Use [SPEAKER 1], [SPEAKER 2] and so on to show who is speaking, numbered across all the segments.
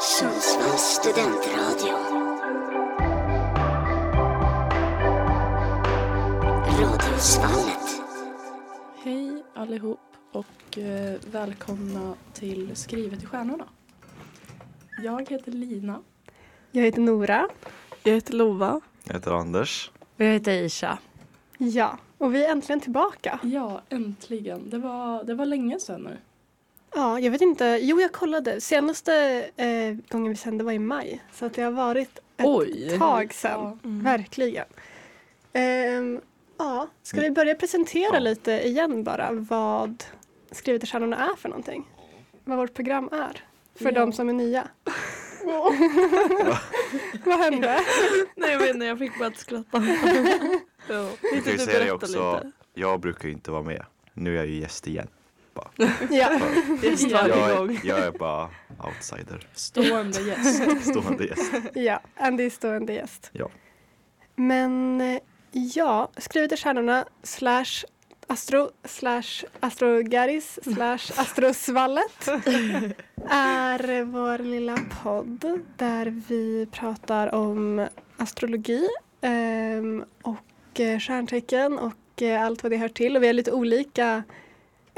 [SPEAKER 1] Sundsvalls studentradio. Radiosvallet.
[SPEAKER 2] Hej allihop och eh, välkomna till Skrivet i stjärnorna. Jag heter Lina.
[SPEAKER 3] Jag heter Nora.
[SPEAKER 2] Jag heter Lova.
[SPEAKER 4] Jag heter Anders.
[SPEAKER 5] Och jag heter Isha.
[SPEAKER 3] Ja, och vi är äntligen tillbaka.
[SPEAKER 2] Ja, äntligen. Det var, det var länge sedan nu.
[SPEAKER 3] Ja, jag vet inte. Jo, jag kollade. Senaste eh, gången vi sände var i maj. Så att det har varit ett
[SPEAKER 5] Oj.
[SPEAKER 3] tag sedan.
[SPEAKER 2] Ja.
[SPEAKER 3] Verkligen. Ehm, ja, ska vi börja presentera
[SPEAKER 4] Ja.
[SPEAKER 3] lite igen bara vad Skrivet i stjärnorna är för någonting? Vad vårt program är. För
[SPEAKER 2] Ja.
[SPEAKER 3] de som är nya. vad hände?
[SPEAKER 5] Nej jag vet inte, jag fick bara att skratta. ja.
[SPEAKER 4] Jag kan ju säga det också, jag brukar ju inte vara med. Nu är jag ju gäst igen.
[SPEAKER 3] Ja,
[SPEAKER 5] Gäst
[SPEAKER 2] Ja.
[SPEAKER 5] varje
[SPEAKER 4] Jag är, jag är bara outsider,
[SPEAKER 2] Stående gäst.
[SPEAKER 4] stående gäst.
[SPEAKER 3] ja, Andy är stående gäst.
[SPEAKER 4] Ja.
[SPEAKER 3] Men eh, ja, Skrivet i stjärnorna slash astro slash astrogaris slash astrosvallet är vår lilla podd där vi pratar om astrologi ehm, och eh, stjärntecken och eh, allt vad det hör till. Och vi har lite olika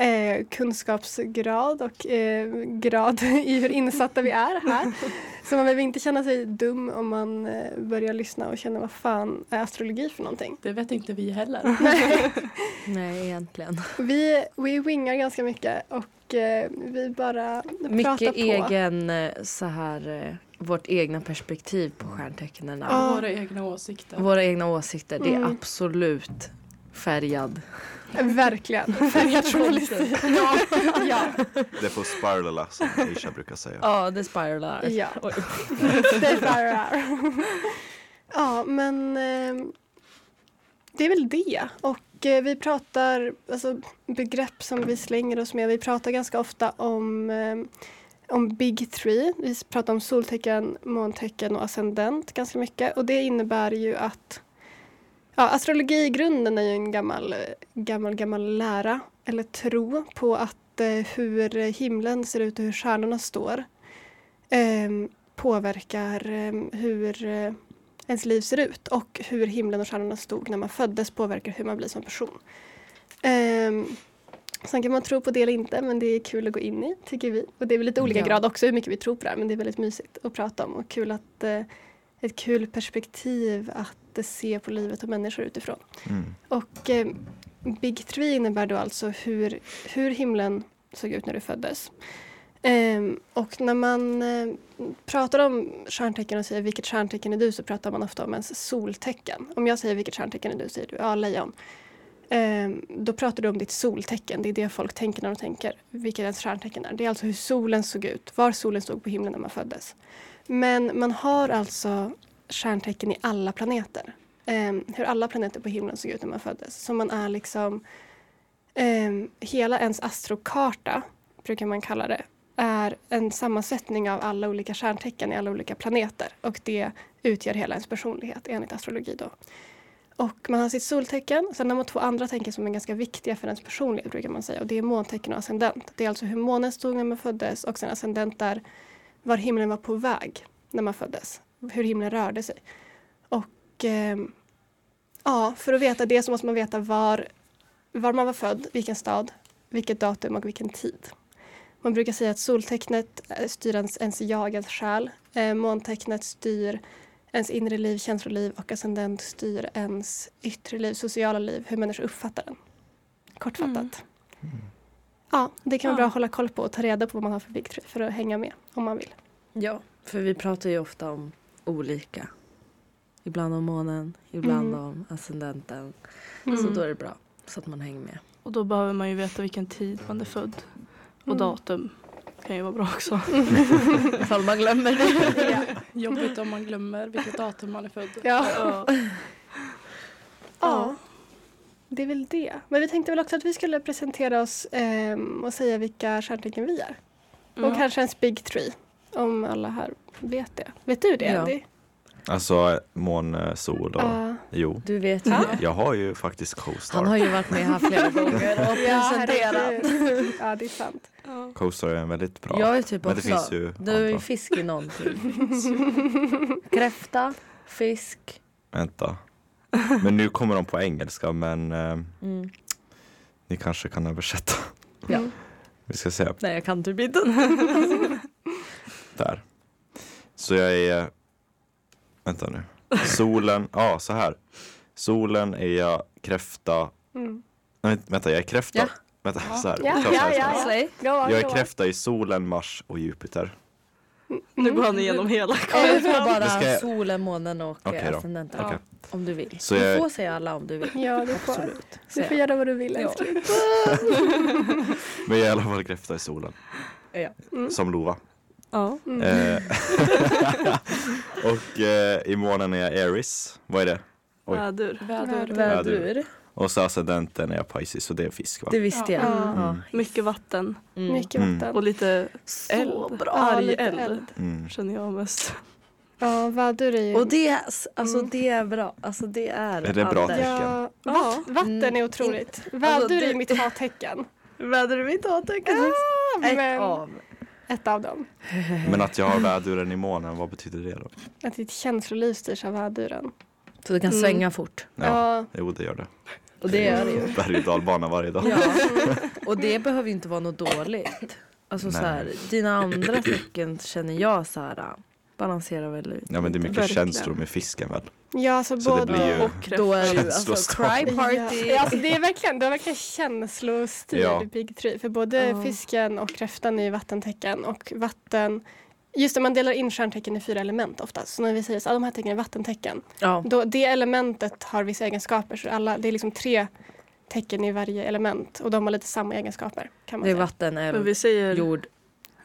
[SPEAKER 3] eh, kunskapsgrad och eh, grad i hur insatta vi är här. Så man behöver inte känna sig dum om man eh, börjar lyssna och känner vad fan är astrologi för någonting.
[SPEAKER 2] Det vet inte vi heller.
[SPEAKER 5] Nej egentligen.
[SPEAKER 3] Vi, vi wingar ganska mycket och eh, vi bara pratar
[SPEAKER 5] Mycket
[SPEAKER 3] på.
[SPEAKER 5] egen eh, så här eh, vårt egna perspektiv på stjärntecknen.
[SPEAKER 3] Ja.
[SPEAKER 2] Våra egna åsikter.
[SPEAKER 5] Våra egna åsikter, det är
[SPEAKER 3] Mm.
[SPEAKER 5] absolut färgad.
[SPEAKER 3] Verkligen. Färgad journalistik. ja. ja,
[SPEAKER 4] Det får spirala som Isha brukar säga.
[SPEAKER 5] Ja, det spiralar.
[SPEAKER 3] Ja. Det är bara det här. Ja, men eh, det är väl det. Och eh, vi pratar, alltså begrepp som vi slänger oss med. Vi pratar ganska ofta om, eh, om Big Three. Vi pratar om soltecken, måntecken och ascendent ganska mycket. Och det innebär ju att ja, astrologi i grunden är ju en gammal, gammal, gammal lära eller tro på att eh, hur himlen ser ut och hur stjärnorna står eh, påverkar eh, hur ens liv ser ut och hur himlen och stjärnorna stod när man föddes påverkar hur man blir som person. Eh, sen kan man tro på det eller inte men det är kul att gå in i tycker vi. Och det är väl lite olika
[SPEAKER 5] Ja.
[SPEAKER 3] grad också hur mycket vi tror på det här men det är väldigt mysigt att prata om och kul att eh, ett kul perspektiv att eh, se på livet och människor utifrån.
[SPEAKER 4] Mm.
[SPEAKER 3] Och eh, Big Three innebär då alltså hur, hur himlen såg ut när du föddes. Ehm, och när man eh, pratar om stjärntecken och säger vilket stjärntecken är du så pratar man ofta om ens soltecken. Om jag säger vilket stjärntecken är du säger du ja, lejon. Ehm, då pratar du om ditt soltecken. Det är det folk tänker när de tänker vilket ens stjärntecken är. Det är alltså hur solen såg ut, var solen stod på himlen när man föddes. Men man har alltså stjärntecken i alla planeter. Ehm, hur alla planeter på himlen såg ut när man föddes. Så man är liksom ehm, hela ens astrokarta, brukar man kalla det, är en sammansättning av alla olika stjärntecken i alla olika planeter. Och det utgör hela ens personlighet enligt astrologi då. Och man har sitt soltecken, sen har man två andra tecken som är ganska viktiga för ens personlighet brukar man säga. Och det är måntecken och ascendent. Det är alltså hur månen stod när man föddes och sen ascendent är var himlen var på väg när man föddes. Hur himlen rörde sig. Och ehm, ja, för att veta det så måste man veta var, var man var född, vilken stad, vilket datum och vilken tid. Man brukar säga att soltecknet eh, styr ens, ens jag, ens själ. Eh, måntecknet styr ens inre liv, känsloliv och ascendent styr ens yttre liv, sociala liv, hur människor uppfattar den. Kortfattat. Ja, det kan vara
[SPEAKER 2] Ja.
[SPEAKER 3] bra att hålla koll på och ta reda på vad man har för Three för att hänga med om man vill.
[SPEAKER 5] Ja, för vi pratar ju ofta om olika. Ibland om månen, ibland
[SPEAKER 3] Mm.
[SPEAKER 5] om ascendenten.
[SPEAKER 3] Mm.
[SPEAKER 5] Så då är det bra så att man hänger med.
[SPEAKER 2] Och då behöver man ju veta vilken tid man är född. Och
[SPEAKER 3] Mm.
[SPEAKER 2] datum kan ju vara bra också.
[SPEAKER 5] Ifall man glömmer det.
[SPEAKER 3] ja.
[SPEAKER 2] Jobbigt om man glömmer vilket datum man är född.
[SPEAKER 3] Ja.
[SPEAKER 2] Ja.
[SPEAKER 3] ja, det är väl det. Men vi tänkte väl också att vi skulle presentera oss ehm, och säga vilka stjärntecken vi är. Och
[SPEAKER 2] Mm.
[SPEAKER 3] kanske ens Big Three, om alla här vet det. Vet du det,
[SPEAKER 5] Ja.
[SPEAKER 3] Andy?
[SPEAKER 4] Alltså mån, eh, sol och
[SPEAKER 3] Ja.
[SPEAKER 4] jo.
[SPEAKER 5] Du vet ju
[SPEAKER 3] Ja.
[SPEAKER 5] det.
[SPEAKER 4] Jag har ju faktiskt Co-Star.
[SPEAKER 5] Han har ju varit med här flera gånger och presenterat.
[SPEAKER 3] ja, det är sant.
[SPEAKER 4] Co-Star är en väldigt bra.
[SPEAKER 5] Jag är typ
[SPEAKER 4] Men det
[SPEAKER 5] också,
[SPEAKER 4] finns ju
[SPEAKER 5] du är ju fisk i någonting. Kräfta, fisk.
[SPEAKER 4] Vänta. Men nu kommer de på engelska men eh,
[SPEAKER 5] Mm.
[SPEAKER 4] ni kanske kan översätta.
[SPEAKER 5] Ja.
[SPEAKER 4] Vi ska se.
[SPEAKER 5] Nej jag kan typ inte.
[SPEAKER 4] Där. Så jag är, vänta nu. Solen, ja så här. Solen är jag kräfta,
[SPEAKER 3] Mm.
[SPEAKER 4] nej vänta jag är kräfta.
[SPEAKER 5] Ja.
[SPEAKER 4] Vänta så här.
[SPEAKER 3] Ja,
[SPEAKER 4] Så här,
[SPEAKER 3] ja, ja, ja. On,
[SPEAKER 4] Jag är kräfta i solen, Mars och Jupiter.
[SPEAKER 6] Nu går han igenom hela
[SPEAKER 5] Eller ta
[SPEAKER 6] kartan.
[SPEAKER 5] bara
[SPEAKER 4] Det ska
[SPEAKER 5] solen, månen och okay, ascendenten.
[SPEAKER 4] Okej.
[SPEAKER 5] Om du vill.
[SPEAKER 4] Så
[SPEAKER 5] du
[SPEAKER 4] jag-
[SPEAKER 5] får säga alla om du vill.
[SPEAKER 3] Ja, du får.
[SPEAKER 5] Absolut.
[SPEAKER 3] Du får göra vad du vill
[SPEAKER 5] Ja.
[SPEAKER 4] Men jag är i alla fall kräfta i solen.
[SPEAKER 5] Ja.
[SPEAKER 3] Mm.
[SPEAKER 4] Som Lova.
[SPEAKER 6] Ja.
[SPEAKER 3] Mm.
[SPEAKER 4] Eh, och eh, i månen är jag Aries. Vad är det? Oj.
[SPEAKER 6] Vädur.
[SPEAKER 2] Vädur.
[SPEAKER 5] Vädur.
[SPEAKER 4] Och så ascendenten är jag Pisces och det är fisk va?
[SPEAKER 5] Det visste jag.
[SPEAKER 3] Ja.
[SPEAKER 5] Ja.
[SPEAKER 6] Mycket vatten
[SPEAKER 5] Mm.
[SPEAKER 3] Mycket
[SPEAKER 4] Mm.
[SPEAKER 3] vatten.
[SPEAKER 6] och lite
[SPEAKER 5] Så
[SPEAKER 6] eld.
[SPEAKER 5] bra.
[SPEAKER 3] Ja,
[SPEAKER 6] Arg
[SPEAKER 3] lite
[SPEAKER 6] eld.
[SPEAKER 3] eld.
[SPEAKER 4] Mm.
[SPEAKER 6] Känner jag mest.
[SPEAKER 3] Ja, vädur är ju...
[SPEAKER 5] Och det, alltså,
[SPEAKER 3] Mm.
[SPEAKER 5] det är bra. Alltså det är
[SPEAKER 4] Är det bra tecken?
[SPEAKER 3] Ja,
[SPEAKER 6] Ja.
[SPEAKER 3] vatt, vatten är
[SPEAKER 5] Mm.
[SPEAKER 3] otroligt. Vädur
[SPEAKER 5] Alltså, det-
[SPEAKER 3] är mitt hattecken.
[SPEAKER 5] Väder är mitt hattecken. Ett
[SPEAKER 3] men
[SPEAKER 5] av.
[SPEAKER 3] ett av dem.
[SPEAKER 4] Men att jag har väduren i månen, vad betyder det då?
[SPEAKER 3] Att ditt känsloliv styrs av väduren.
[SPEAKER 5] Så du kan
[SPEAKER 6] Mm.
[SPEAKER 5] svänga fort.
[SPEAKER 4] Ja,
[SPEAKER 3] Ja.
[SPEAKER 4] jo det gör det.
[SPEAKER 5] Och det gör det ju.
[SPEAKER 4] Berg och dalbana varje dag.
[SPEAKER 5] Ja. Och det behöver ju inte vara något dåligt. Alltså så
[SPEAKER 4] Nej.
[SPEAKER 5] här, dina andra tecken känner jag så här balanserar väl ut.
[SPEAKER 4] Ja men det är mycket
[SPEAKER 6] Verkligen.
[SPEAKER 4] känslor med fisken väl?
[SPEAKER 3] Ja, alltså
[SPEAKER 4] Så det
[SPEAKER 3] både...
[SPEAKER 4] blir ju-
[SPEAKER 6] Och
[SPEAKER 5] Då är det alltså cry party.
[SPEAKER 3] Ja, alltså det är verkligen, det är verkligen känslostyrd
[SPEAKER 4] Ja.
[SPEAKER 3] Big Three. För både
[SPEAKER 6] Ja.
[SPEAKER 3] fisken och kräftan är ju vattentecken. Och vatten, just det, man delar in stjärntecken i fyra element oftast. Så när vi säger att ah, de här tecknen är vattentecken.
[SPEAKER 5] Ja.
[SPEAKER 3] Då, det elementet har vissa egenskaper. Så alla, det är liksom tre tecken i varje element. Och de har lite samma egenskaper. Kan man
[SPEAKER 5] Det är
[SPEAKER 3] säga.
[SPEAKER 5] vatten,
[SPEAKER 6] Men
[SPEAKER 5] eld,
[SPEAKER 6] vi säger
[SPEAKER 5] jord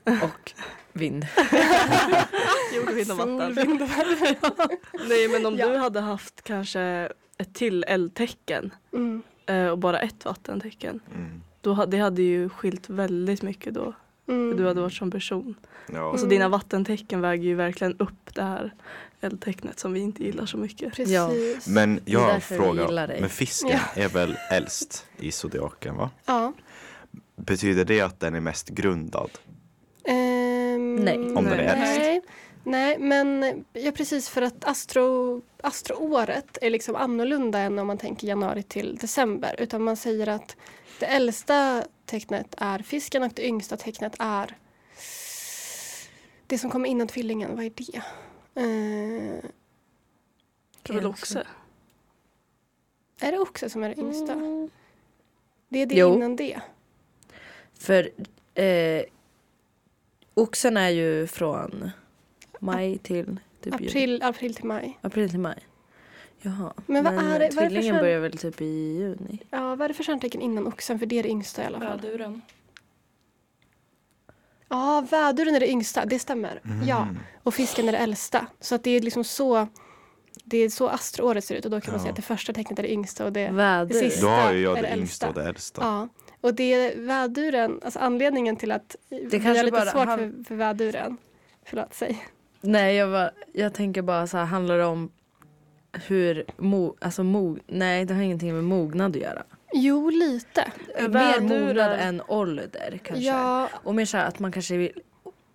[SPEAKER 5] och vind.
[SPEAKER 6] jord, vind och vatten.
[SPEAKER 3] Sol, vind och värme.
[SPEAKER 6] Nej men om
[SPEAKER 3] Ja.
[SPEAKER 6] du hade haft kanske ett till eldtecken
[SPEAKER 3] Mm.
[SPEAKER 6] eh, och bara ett vattentecken.
[SPEAKER 4] Mm.
[SPEAKER 6] Då det hade ju skilt väldigt mycket då.
[SPEAKER 3] Mm.
[SPEAKER 6] Hur du hade varit som person.
[SPEAKER 4] Ja.
[SPEAKER 6] Alltså
[SPEAKER 3] Mm.
[SPEAKER 6] dina vattentecken väger ju verkligen upp det här eldtecknet som vi inte gillar så mycket.
[SPEAKER 3] Precis.
[SPEAKER 5] Ja.
[SPEAKER 4] Men jag har en fråga. Men fisken
[SPEAKER 3] Ja.
[SPEAKER 4] är väl äldst i zodiaken va?
[SPEAKER 3] Ja.
[SPEAKER 4] Betyder det att den är mest grundad?
[SPEAKER 3] Ehm,
[SPEAKER 5] Nej.
[SPEAKER 4] Om den är?
[SPEAKER 3] Nej, nej men ja, precis för att astro, astroåret är liksom annorlunda än om man tänker januari till december. Utan man säger att det äldsta tecknet är fisken och det yngsta tecknet är det som kommer innan tvillingen. Vad är det? Eh,
[SPEAKER 6] Det är väl också.
[SPEAKER 3] är det också som är det yngsta?
[SPEAKER 5] Mm.
[SPEAKER 3] Det är det
[SPEAKER 5] Jo.
[SPEAKER 3] innan det.
[SPEAKER 5] För eh, oxen är ju från maj till typ juni.
[SPEAKER 3] April, april till maj.
[SPEAKER 5] April till maj. Jaha.
[SPEAKER 3] Men vad är det- vad är det för
[SPEAKER 5] tvillingen börjar väl typ i juni?
[SPEAKER 3] Ja, vad är det för stjärntecken innan oxen? För det är det yngsta i alla fall.
[SPEAKER 2] Väduren.
[SPEAKER 3] Ja, väduren är det yngsta, det stämmer. Ja,
[SPEAKER 4] Mm.
[SPEAKER 3] och fisken är det äldsta. Så att det är liksom så det är så astroåret ser ut och då kan man
[SPEAKER 4] Ja.
[SPEAKER 3] säga att det första tecknet är det yngsta och det,
[SPEAKER 5] Väder.
[SPEAKER 3] det sista
[SPEAKER 4] Då har jag
[SPEAKER 3] är
[SPEAKER 4] det
[SPEAKER 3] det
[SPEAKER 4] yngsta
[SPEAKER 3] äldsta.
[SPEAKER 4] och det äldsta.
[SPEAKER 3] Ja, och det är väduren, alltså anledningen till att vi
[SPEAKER 5] kanske
[SPEAKER 3] har lite
[SPEAKER 5] bara-
[SPEAKER 3] svårt
[SPEAKER 5] han-
[SPEAKER 3] för, för väduren. Förlåt, säg.
[SPEAKER 5] Nej, jag, var, jag tänker bara så här, handlar det om hur, mo, alltså mo, nej det har ingenting med mognad att göra.
[SPEAKER 3] Jo, lite.
[SPEAKER 5] Mer mognad än ålder kanske.
[SPEAKER 3] Ja,
[SPEAKER 5] Och mer så här att man kanske är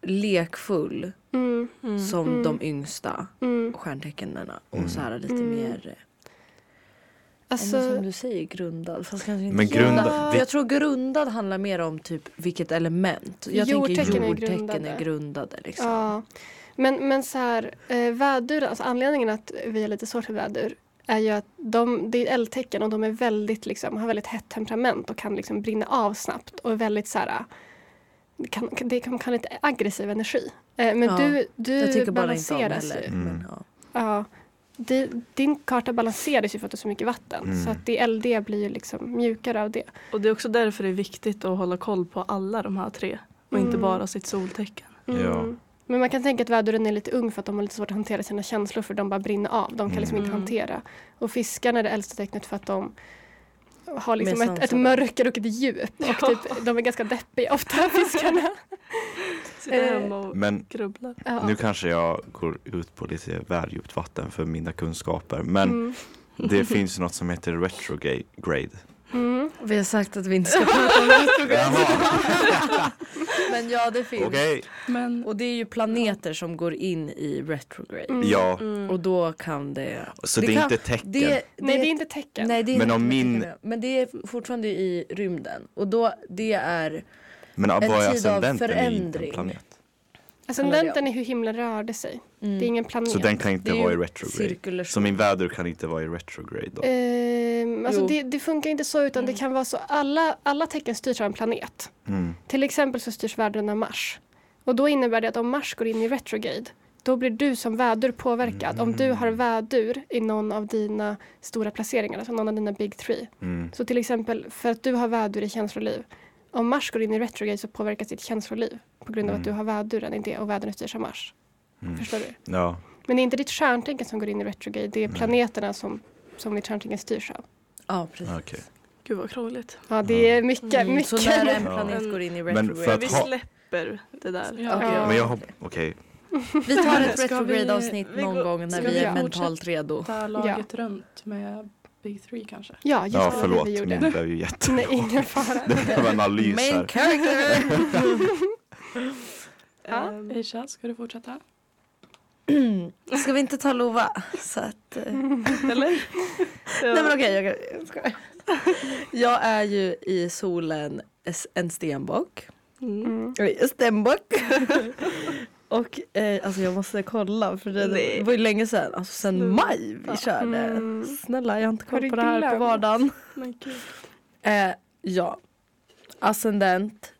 [SPEAKER 5] lekfull
[SPEAKER 3] mm,
[SPEAKER 6] Mm.
[SPEAKER 5] som
[SPEAKER 3] Mm.
[SPEAKER 5] de yngsta
[SPEAKER 3] mm.
[SPEAKER 5] stjärntecknen och
[SPEAKER 4] Mm.
[SPEAKER 5] så här lite
[SPEAKER 3] Mm.
[SPEAKER 5] mer,
[SPEAKER 3] Alltså,
[SPEAKER 5] men som du säger, grundad. Fast kanske inte
[SPEAKER 4] Men grunda-
[SPEAKER 3] Ja.
[SPEAKER 5] För jag tror grundad handlar mer om typ vilket element. Jag
[SPEAKER 3] Jordtecken är
[SPEAKER 5] tänker jordtecken
[SPEAKER 3] grundade.
[SPEAKER 5] är grundade. Liksom.
[SPEAKER 3] ja. Men, men så här, eh, vädur, alltså anledningen att vi har lite svårt för vädur är ju att de, det är eldtecken och de är väldigt, liksom, har väldigt hett temperament och kan liksom brinna av snabbt och är väldigt så här, kan, kan- det kan, kan lite aggressiv energi. Eh, men
[SPEAKER 5] Ja,
[SPEAKER 3] du, du
[SPEAKER 5] Jag tycker bara inte om det
[SPEAKER 3] balanseras
[SPEAKER 5] heller.
[SPEAKER 3] ju.
[SPEAKER 4] Mm.
[SPEAKER 5] Men, ja.
[SPEAKER 3] Ja, di, din karta balanseras ju för att det är så mycket vatten.
[SPEAKER 4] Mm.
[SPEAKER 3] Så att det eldiga blir ju liksom mjukare av det.
[SPEAKER 6] Och det är också därför det är viktigt att hålla koll på alla de här tre. Och inte
[SPEAKER 3] Mm.
[SPEAKER 6] bara sitt soltecken.
[SPEAKER 4] Ja.
[SPEAKER 3] Men man kan tänka att väduren är lite ung för att de har lite svårt att hantera sina känslor för de bara brinner av. De kan liksom inte
[SPEAKER 6] Mm.
[SPEAKER 3] hantera. Och fiskarna är det äldsta tecknet för att de har liksom ett, ett mörker och ett djup. Och typ, de är ganska deppiga ofta, fiskarna.
[SPEAKER 6] Sitter hemma och
[SPEAKER 4] Men
[SPEAKER 6] grubblar.
[SPEAKER 3] Ja.
[SPEAKER 4] nu kanske jag går ut på lite väl djupt vatten för mina kunskaper. Men
[SPEAKER 3] Mm.
[SPEAKER 4] det finns något som heter retrograde.
[SPEAKER 3] Mm.
[SPEAKER 5] Vi har sagt att vi inte ska prata om retrograd. Men ja, det finns.
[SPEAKER 4] Okej,
[SPEAKER 2] Men
[SPEAKER 5] Och det är ju planeter som går in i retrograde.
[SPEAKER 3] Mm.
[SPEAKER 4] ja.
[SPEAKER 6] Mm.
[SPEAKER 5] Och då kan det...
[SPEAKER 4] Så
[SPEAKER 5] Det
[SPEAKER 4] det, är
[SPEAKER 5] kan-
[SPEAKER 4] inte tecken.
[SPEAKER 5] Det, det,
[SPEAKER 3] Nej, det är inte tecken.
[SPEAKER 5] Nej, det är
[SPEAKER 4] Men
[SPEAKER 5] inte
[SPEAKER 4] om
[SPEAKER 5] tecken,
[SPEAKER 4] min-
[SPEAKER 5] Men det är fortfarande i rymden. Och då, det är...
[SPEAKER 4] Men
[SPEAKER 5] en tid av förändring.
[SPEAKER 3] Ascendenten är hur himlen rörde sig.
[SPEAKER 5] Mm,
[SPEAKER 3] Det är ingen planet.
[SPEAKER 4] Så den kan inte vara i retrograde.
[SPEAKER 5] cirkulation.
[SPEAKER 4] Så min väder kan inte vara i retrograde då?
[SPEAKER 3] Ehm, alltså det, det funkar inte så utan det kan vara så. Alla, alla tecken styrs av en planet.
[SPEAKER 4] Mm.
[SPEAKER 3] Till exempel så styrs vädren av Mars. Och då innebär det att om Mars går in i retrograde då blir du som vädur påverkad. Om du har vädur i någon av dina stora placeringar, alltså någon av dina big three.
[SPEAKER 4] Mm.
[SPEAKER 3] Så till exempel för att du har vädur i känsloliv. Om Mars går in i retrograde så påverkas ditt känsloliv på grund av att
[SPEAKER 4] Mm.
[SPEAKER 3] du har väduren i det och vädren styrs av Mars.
[SPEAKER 4] Mm.
[SPEAKER 3] Förstår du?
[SPEAKER 4] Ja.
[SPEAKER 3] Men det är inte ditt stjärntecken som går in i retrograde, det är
[SPEAKER 4] Nej.
[SPEAKER 3] planeterna som, som ditt stjärntecken styrs av.
[SPEAKER 5] Ja, precis.
[SPEAKER 4] Okej.
[SPEAKER 6] Gud vad krångligt.
[SPEAKER 3] Ja, det är mycket,
[SPEAKER 5] Mm,
[SPEAKER 3] mycket.
[SPEAKER 5] Så när en
[SPEAKER 4] Ja.
[SPEAKER 5] planet går in i
[SPEAKER 4] Men
[SPEAKER 5] retrograde.
[SPEAKER 6] Vi
[SPEAKER 4] ha-
[SPEAKER 6] släpper det där.
[SPEAKER 2] Ja.
[SPEAKER 5] Okej,
[SPEAKER 3] Ja.
[SPEAKER 4] Men jag har, okej.
[SPEAKER 5] Vi tar ett
[SPEAKER 2] Ska
[SPEAKER 5] retrograde-avsnitt
[SPEAKER 6] vi
[SPEAKER 5] någon
[SPEAKER 6] går-
[SPEAKER 5] gång när
[SPEAKER 2] ska
[SPEAKER 5] vi
[SPEAKER 2] vi
[SPEAKER 5] är mentalt redo.
[SPEAKER 2] ta laget runt med Big Three kanske.
[SPEAKER 3] Ja, just
[SPEAKER 4] Ja,
[SPEAKER 3] det,
[SPEAKER 4] förlåt.
[SPEAKER 3] vi gjorde.
[SPEAKER 4] Min blev ju jätte...
[SPEAKER 3] Nej, ingen fara.
[SPEAKER 4] Det en analys
[SPEAKER 5] Main
[SPEAKER 4] här.
[SPEAKER 5] character!
[SPEAKER 3] Ja.
[SPEAKER 6] Ehm,
[SPEAKER 2] Aisha, ska du fortsätta?
[SPEAKER 5] Ska vi inte ta Lova? Så att, eh.
[SPEAKER 6] Eller?
[SPEAKER 5] Nej men okej, jag, jag skojar. Jag är ju i solen en stenbock.
[SPEAKER 6] Mm.
[SPEAKER 3] Mm.
[SPEAKER 5] Stenbock. Och eh, alltså jag måste kolla för det,
[SPEAKER 6] Nej.
[SPEAKER 5] var ju länge sedan. Alltså sen
[SPEAKER 6] Sluta.
[SPEAKER 5] maj vi körde.
[SPEAKER 3] Mm.
[SPEAKER 5] Snälla jag har inte koll på det här på
[SPEAKER 3] glömt?
[SPEAKER 5] vardagen.
[SPEAKER 6] Men gud.
[SPEAKER 5] Eh, ja. Ascendent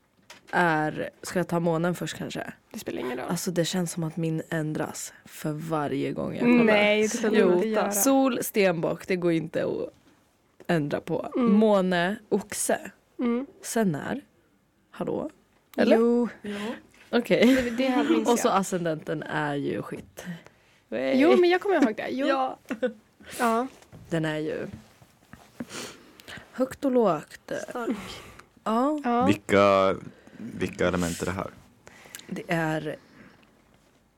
[SPEAKER 5] är, ska jag ta månen först kanske?
[SPEAKER 3] Det spelar ingen roll.
[SPEAKER 5] Alltså det känns som att min ändras för varje gång jag kollar.
[SPEAKER 3] Nej, det du
[SPEAKER 5] Jo,
[SPEAKER 3] inte göra.
[SPEAKER 5] Sol, stenbock, det går inte att ändra på.
[SPEAKER 3] Mm.
[SPEAKER 5] Måne, oxe.
[SPEAKER 3] Mm.
[SPEAKER 5] Sen när? Hallå? Eller?
[SPEAKER 3] Jo,
[SPEAKER 2] Jo.
[SPEAKER 5] Okej.
[SPEAKER 3] det, det här minns
[SPEAKER 5] Och så
[SPEAKER 3] jag.
[SPEAKER 5] ascendenten är ju skit.
[SPEAKER 3] Jo, men jag kommer ihåg det. Jo.
[SPEAKER 5] Ja.
[SPEAKER 3] Ja.
[SPEAKER 5] Den är ju högt och lågt.
[SPEAKER 6] Stark.
[SPEAKER 5] Ja,
[SPEAKER 3] ja.
[SPEAKER 4] Vilka, vilka element är det här?
[SPEAKER 5] Det är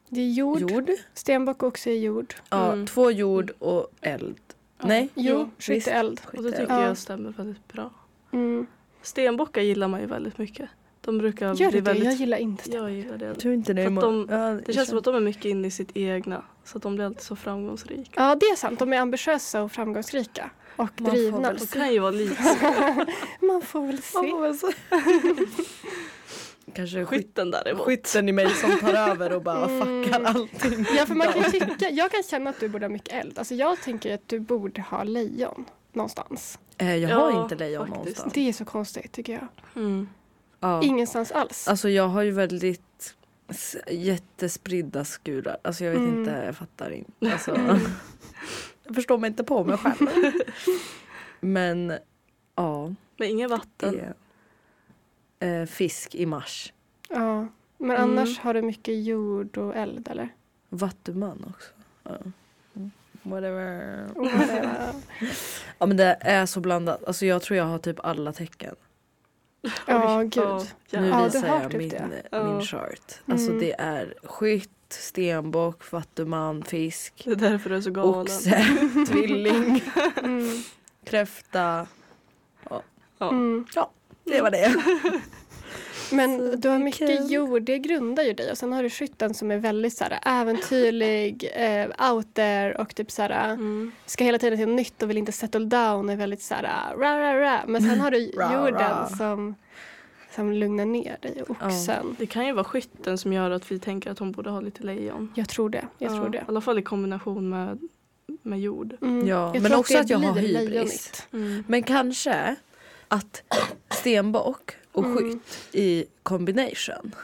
[SPEAKER 3] Det är jord.
[SPEAKER 5] jord.
[SPEAKER 3] Stenbock också är jord.
[SPEAKER 5] Ja,
[SPEAKER 6] Mm.
[SPEAKER 5] två jord och eld. Nej,
[SPEAKER 3] Jo, skytte eld.
[SPEAKER 6] Och det tycker
[SPEAKER 3] Ja.
[SPEAKER 6] jag stämmer väldigt bra.
[SPEAKER 3] Mm.
[SPEAKER 6] Stenbockar gillar man ju väldigt mycket. De brukar
[SPEAKER 3] Gör
[SPEAKER 6] bli
[SPEAKER 3] det
[SPEAKER 6] väldigt...
[SPEAKER 3] Jag gillar inte det.
[SPEAKER 6] Jag gillar det.
[SPEAKER 5] Jag tror inte det
[SPEAKER 6] För de-
[SPEAKER 5] ja,
[SPEAKER 6] Det känns som att de är mycket inne i sitt egna. Så att de blir alltid så framgångsrika.
[SPEAKER 3] Ja, det är sant. De är ambitiösa och framgångsrika. Och
[SPEAKER 5] Man får
[SPEAKER 3] drivna.
[SPEAKER 5] väl
[SPEAKER 6] De kan ju vara lite
[SPEAKER 3] Man får väl se.
[SPEAKER 5] Man får väl se. Kanske skyt,
[SPEAKER 6] skytten däremot.
[SPEAKER 5] skytten i mig som tar över och bara
[SPEAKER 3] Mm.
[SPEAKER 5] fuckar allting.
[SPEAKER 3] Ja, för man kan tycka, jag kan känna att du borde ha mycket eld. Alltså jag tänker att du borde ha lejon någonstans.
[SPEAKER 5] Eh, jag
[SPEAKER 6] Ja,
[SPEAKER 5] har inte lejon
[SPEAKER 6] faktiskt.
[SPEAKER 5] någonstans.
[SPEAKER 3] Det är så konstigt tycker jag.
[SPEAKER 6] Mm.
[SPEAKER 5] Ja.
[SPEAKER 3] Ingenstans alls.
[SPEAKER 5] Alltså jag har ju väldigt jättespridda skurar. Alltså jag vet
[SPEAKER 3] Mm.
[SPEAKER 5] inte, jag fattar inte. Alltså, jag förstår mig inte på mig själv. Men ja,
[SPEAKER 6] Men inget vatten.
[SPEAKER 5] Eh, fisk i mars.
[SPEAKER 3] Ja. Men
[SPEAKER 6] Mm.
[SPEAKER 3] annars har du mycket jord och eld eller?
[SPEAKER 5] Vattuman också. Ja. Mm. Whatever.
[SPEAKER 3] Whatever.
[SPEAKER 5] Ja men det är så blandat. Alltså jag tror jag har typ alla tecken.
[SPEAKER 3] Ja,
[SPEAKER 6] Oj,
[SPEAKER 3] gud.
[SPEAKER 6] ja,
[SPEAKER 5] Nu
[SPEAKER 3] Ja,
[SPEAKER 5] visar jag
[SPEAKER 3] typ
[SPEAKER 5] min,
[SPEAKER 3] det.
[SPEAKER 5] min
[SPEAKER 6] Ja.
[SPEAKER 5] chart. Alltså
[SPEAKER 3] Mm.
[SPEAKER 5] det är skytt, stenbock, vattuman, fisk,
[SPEAKER 6] Det är därför du är så galen.
[SPEAKER 5] oxe, tvilling,
[SPEAKER 3] Mm.
[SPEAKER 5] kräfta.
[SPEAKER 6] Ja.
[SPEAKER 3] Mm.
[SPEAKER 5] Det var det. Så
[SPEAKER 3] Men du har mycket
[SPEAKER 5] kan-
[SPEAKER 3] jord, det grundar ju dig. Och sen har du skytten som är väldigt så här, äventyrlig, eh, out there och typ så här,
[SPEAKER 6] Mm.
[SPEAKER 3] ska hela tiden till nytt och vill inte settle down. Är väldigt så här, ra, ra, ra. Men sen har du jorden som, som lugnar ner dig. Och oxen.
[SPEAKER 6] Det kan ju vara skytten som gör att vi tänker att hon borde ha lite lejon.
[SPEAKER 3] Jag tror det. Jag
[SPEAKER 6] Ja,
[SPEAKER 3] tror det.
[SPEAKER 6] I alla fall i kombination med, med jord.
[SPEAKER 3] Mm.
[SPEAKER 5] Ja,
[SPEAKER 3] jag
[SPEAKER 5] men också
[SPEAKER 3] det
[SPEAKER 5] att jag har hybris.
[SPEAKER 3] lejonigt.
[SPEAKER 5] Men kanske att stenbock och
[SPEAKER 3] Mm.
[SPEAKER 5] skytt i combination.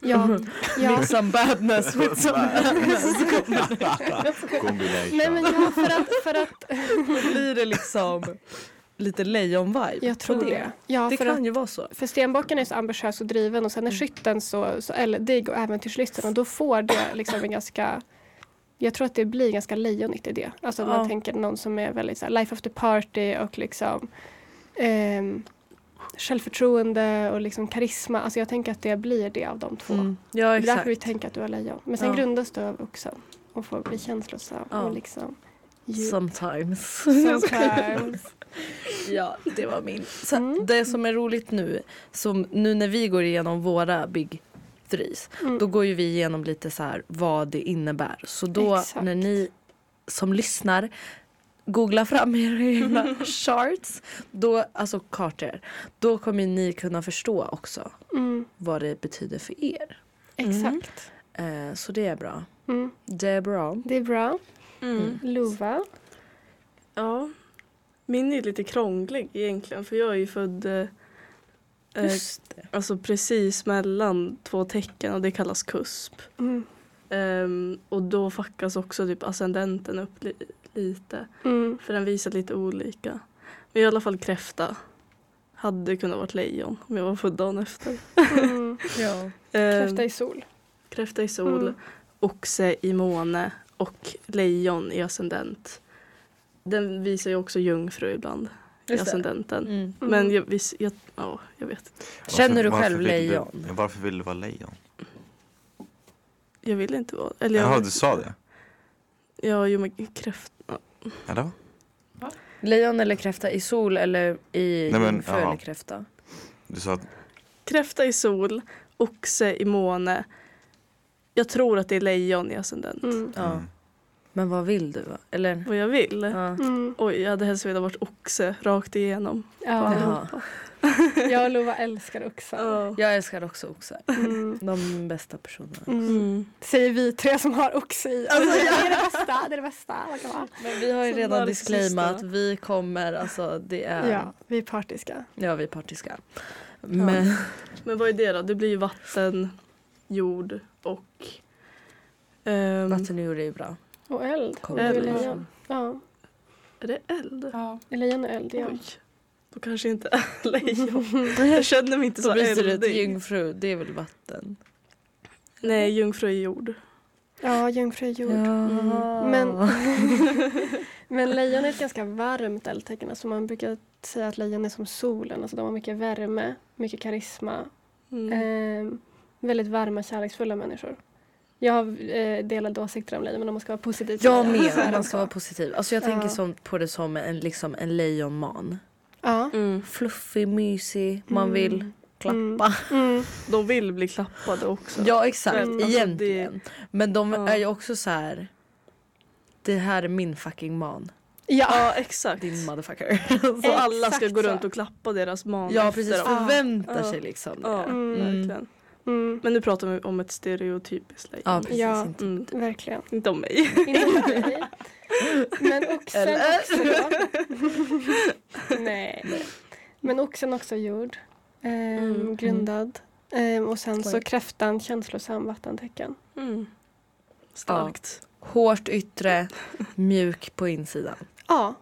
[SPEAKER 3] Ja, ja.
[SPEAKER 5] Mix some badness with some badness.
[SPEAKER 4] Combination.
[SPEAKER 3] Nej men ja, för att, för att
[SPEAKER 5] Då blir det liksom lite lejon-vibe.
[SPEAKER 3] jag tror
[SPEAKER 5] på
[SPEAKER 3] det. Ja,
[SPEAKER 5] Det
[SPEAKER 3] för
[SPEAKER 5] kan
[SPEAKER 3] att,
[SPEAKER 5] ju vara så.
[SPEAKER 3] För stenbocken är så ambitiös och driven och sen är
[SPEAKER 5] Mm.
[SPEAKER 3] skytten så, så eldig och äventyrslysten och då får det liksom en ganska jag tror att det blir ganska lejonigt i det. Alltså om
[SPEAKER 5] Ja.
[SPEAKER 3] man tänker någon som är väldigt så här, life of the party och liksom ehm, självförtroende och liksom karisma. Alltså jag tänker att det blir det av de två.
[SPEAKER 5] Mm. Ja
[SPEAKER 3] Det är
[SPEAKER 5] exakt.
[SPEAKER 3] därför vi tänker att du har lejon. Men sen
[SPEAKER 5] Ja.
[SPEAKER 3] grundas du av oxen och får bli känslosam
[SPEAKER 5] Ja.
[SPEAKER 3] och liksom djup.
[SPEAKER 5] Sometimes.
[SPEAKER 3] Sometimes.
[SPEAKER 5] ja, det var min. Så
[SPEAKER 3] Mm.
[SPEAKER 5] Det som är roligt nu, som nu när vi går igenom våra big threes,
[SPEAKER 3] Mm.
[SPEAKER 5] då går ju vi igenom lite så här vad det innebär. Så då
[SPEAKER 3] Exakt.
[SPEAKER 5] när ni som lyssnar googlar fram era charts, då, alltså kartor, då kommer ni kunna förstå också
[SPEAKER 3] Mm.
[SPEAKER 5] vad det betyder för er.
[SPEAKER 3] Exakt.
[SPEAKER 5] Eh, så det är bra.
[SPEAKER 3] Mm.
[SPEAKER 5] Det är bra.
[SPEAKER 3] Det är bra.
[SPEAKER 6] Mm.
[SPEAKER 3] Lova.
[SPEAKER 6] Ja. Min är lite krånglig egentligen för jag är ju född eh, eh,
[SPEAKER 5] Just det.
[SPEAKER 6] alltså precis mellan två tecken och det kallas kusp.
[SPEAKER 3] Mm.
[SPEAKER 6] Ehm, och då fuckas också typ ascendenten upp lite.
[SPEAKER 3] Mm.
[SPEAKER 6] För den visar lite olika. Men i alla fall kräfta. Hade kunnat varit lejon om jag var född dagen efter.
[SPEAKER 3] Mm.
[SPEAKER 5] Ja.
[SPEAKER 6] Ehm,
[SPEAKER 3] Kräfta i sol.
[SPEAKER 6] kräfta i sol,
[SPEAKER 3] Mm.
[SPEAKER 6] oxe i måne och lejon i ascendent. Den visar ju också jungfru ibland i
[SPEAKER 5] Just det.
[SPEAKER 6] ascendenten.
[SPEAKER 5] Mm.
[SPEAKER 3] Mm.
[SPEAKER 6] Men jag, vis, jag, ja, jag vet inte.
[SPEAKER 5] Känner du
[SPEAKER 4] Varför-
[SPEAKER 5] själv
[SPEAKER 4] varför
[SPEAKER 5] lejon?
[SPEAKER 4] Du, varför vill du vara lejon?
[SPEAKER 6] Jag vill inte vara... Eller jag
[SPEAKER 4] Jaha, du sa det?
[SPEAKER 6] Ja, jo men kräfta.
[SPEAKER 4] Eller?
[SPEAKER 5] Lejon eller kräfta i sol eller i
[SPEAKER 4] Nej, men,
[SPEAKER 5] jungfru
[SPEAKER 4] jaha.
[SPEAKER 5] eller kräfta?
[SPEAKER 4] Du sa att
[SPEAKER 6] Kräfta i sol, oxe i måne. Jag tror att det är lejon i ascendent.
[SPEAKER 3] Mm.
[SPEAKER 5] Ja.
[SPEAKER 4] mm.
[SPEAKER 5] Men vad vill du? va? Eller?
[SPEAKER 6] Vad jag vill?
[SPEAKER 5] Ja.
[SPEAKER 3] Mm.
[SPEAKER 6] Oj, jag hade helst velat varit oxe rakt igenom.
[SPEAKER 3] Ja.
[SPEAKER 6] allihopa.
[SPEAKER 3] Jag och Lova älskar oxar.
[SPEAKER 6] Ja.
[SPEAKER 5] Jag älskar också oxar.
[SPEAKER 3] Mm.
[SPEAKER 5] De bästa personerna.
[SPEAKER 3] Mm. Säger vi tre som har oxe i. Alltså, det är det bästa. Det är det bästa. man kan vara.
[SPEAKER 5] Men vi har ju
[SPEAKER 6] Som
[SPEAKER 5] redan disclaimat. Vi kommer, alltså det är...
[SPEAKER 3] Ja, vi är partiska.
[SPEAKER 5] Ja, vi är partiska. Men
[SPEAKER 6] Men vad är det då? Det blir ju vatten, jord och... ehm,
[SPEAKER 5] vatten och jord är ju bra.
[SPEAKER 3] Och eld. Och lejon. Ja,
[SPEAKER 6] Är det eld?
[SPEAKER 2] Ja.
[SPEAKER 3] lejon och eld. Ja.
[SPEAKER 6] Oj. Då kanske inte är lejon. Jag känner mig inte
[SPEAKER 5] Så
[SPEAKER 6] eldig.
[SPEAKER 5] jungfru, det är väl vatten?
[SPEAKER 6] Nej, jungfru är jord.
[SPEAKER 3] Ja, jungfru är jord.
[SPEAKER 6] Mm.
[SPEAKER 3] Men, men lejon är ett ganska varmt eldtecken. Alltså man brukar säga att lejon är som solen. Alltså de har mycket värme, mycket karisma.
[SPEAKER 6] Mm.
[SPEAKER 3] Eh, väldigt varma, kärleksfulla människor. Jag har eh, delade åsikter om lejon men om man ska vara positiv
[SPEAKER 5] Jag med, om
[SPEAKER 3] de
[SPEAKER 5] man ska vara positiv. Alltså jag tänker
[SPEAKER 3] Ja.
[SPEAKER 5] som, på det som en, liksom en lejonman.
[SPEAKER 3] Ja.
[SPEAKER 6] Mm.
[SPEAKER 5] Fluffig, mysig, man
[SPEAKER 3] Mm.
[SPEAKER 5] vill klappa.
[SPEAKER 3] Mm.
[SPEAKER 6] De vill bli klappade också.
[SPEAKER 5] Ja exakt,
[SPEAKER 6] Men alltså,
[SPEAKER 5] egentligen. Men de
[SPEAKER 6] Ja.
[SPEAKER 5] är ju också så här. Det här är min fucking man.
[SPEAKER 3] Ja.
[SPEAKER 6] Ja, exakt.
[SPEAKER 5] Din motherfucker.
[SPEAKER 6] Så alla ska gå runt och klappa deras man
[SPEAKER 5] ja precis, förväntar
[SPEAKER 6] Ja.
[SPEAKER 5] sig liksom det.
[SPEAKER 6] Ja,
[SPEAKER 3] Mm.
[SPEAKER 6] verkligen.
[SPEAKER 3] Mm.
[SPEAKER 6] Men nu pratar vi om ett stereotypiskt lejon.
[SPEAKER 5] Ja precis.
[SPEAKER 3] Ja.
[SPEAKER 5] Inte.
[SPEAKER 6] Mm.
[SPEAKER 3] Verkligen.
[SPEAKER 6] Inte om mig.
[SPEAKER 3] Inte dig. Men oxen
[SPEAKER 5] Eller?
[SPEAKER 3] också. Nej. Men oxen också jord. Ehm,
[SPEAKER 6] Mm.
[SPEAKER 3] Grundad. Ehm, och sen så
[SPEAKER 5] Oj.
[SPEAKER 3] kräftan känslosam vattentecken.
[SPEAKER 6] Mm. Starkt.
[SPEAKER 5] Hårt yttre, mjuk på insidan.
[SPEAKER 3] Ja,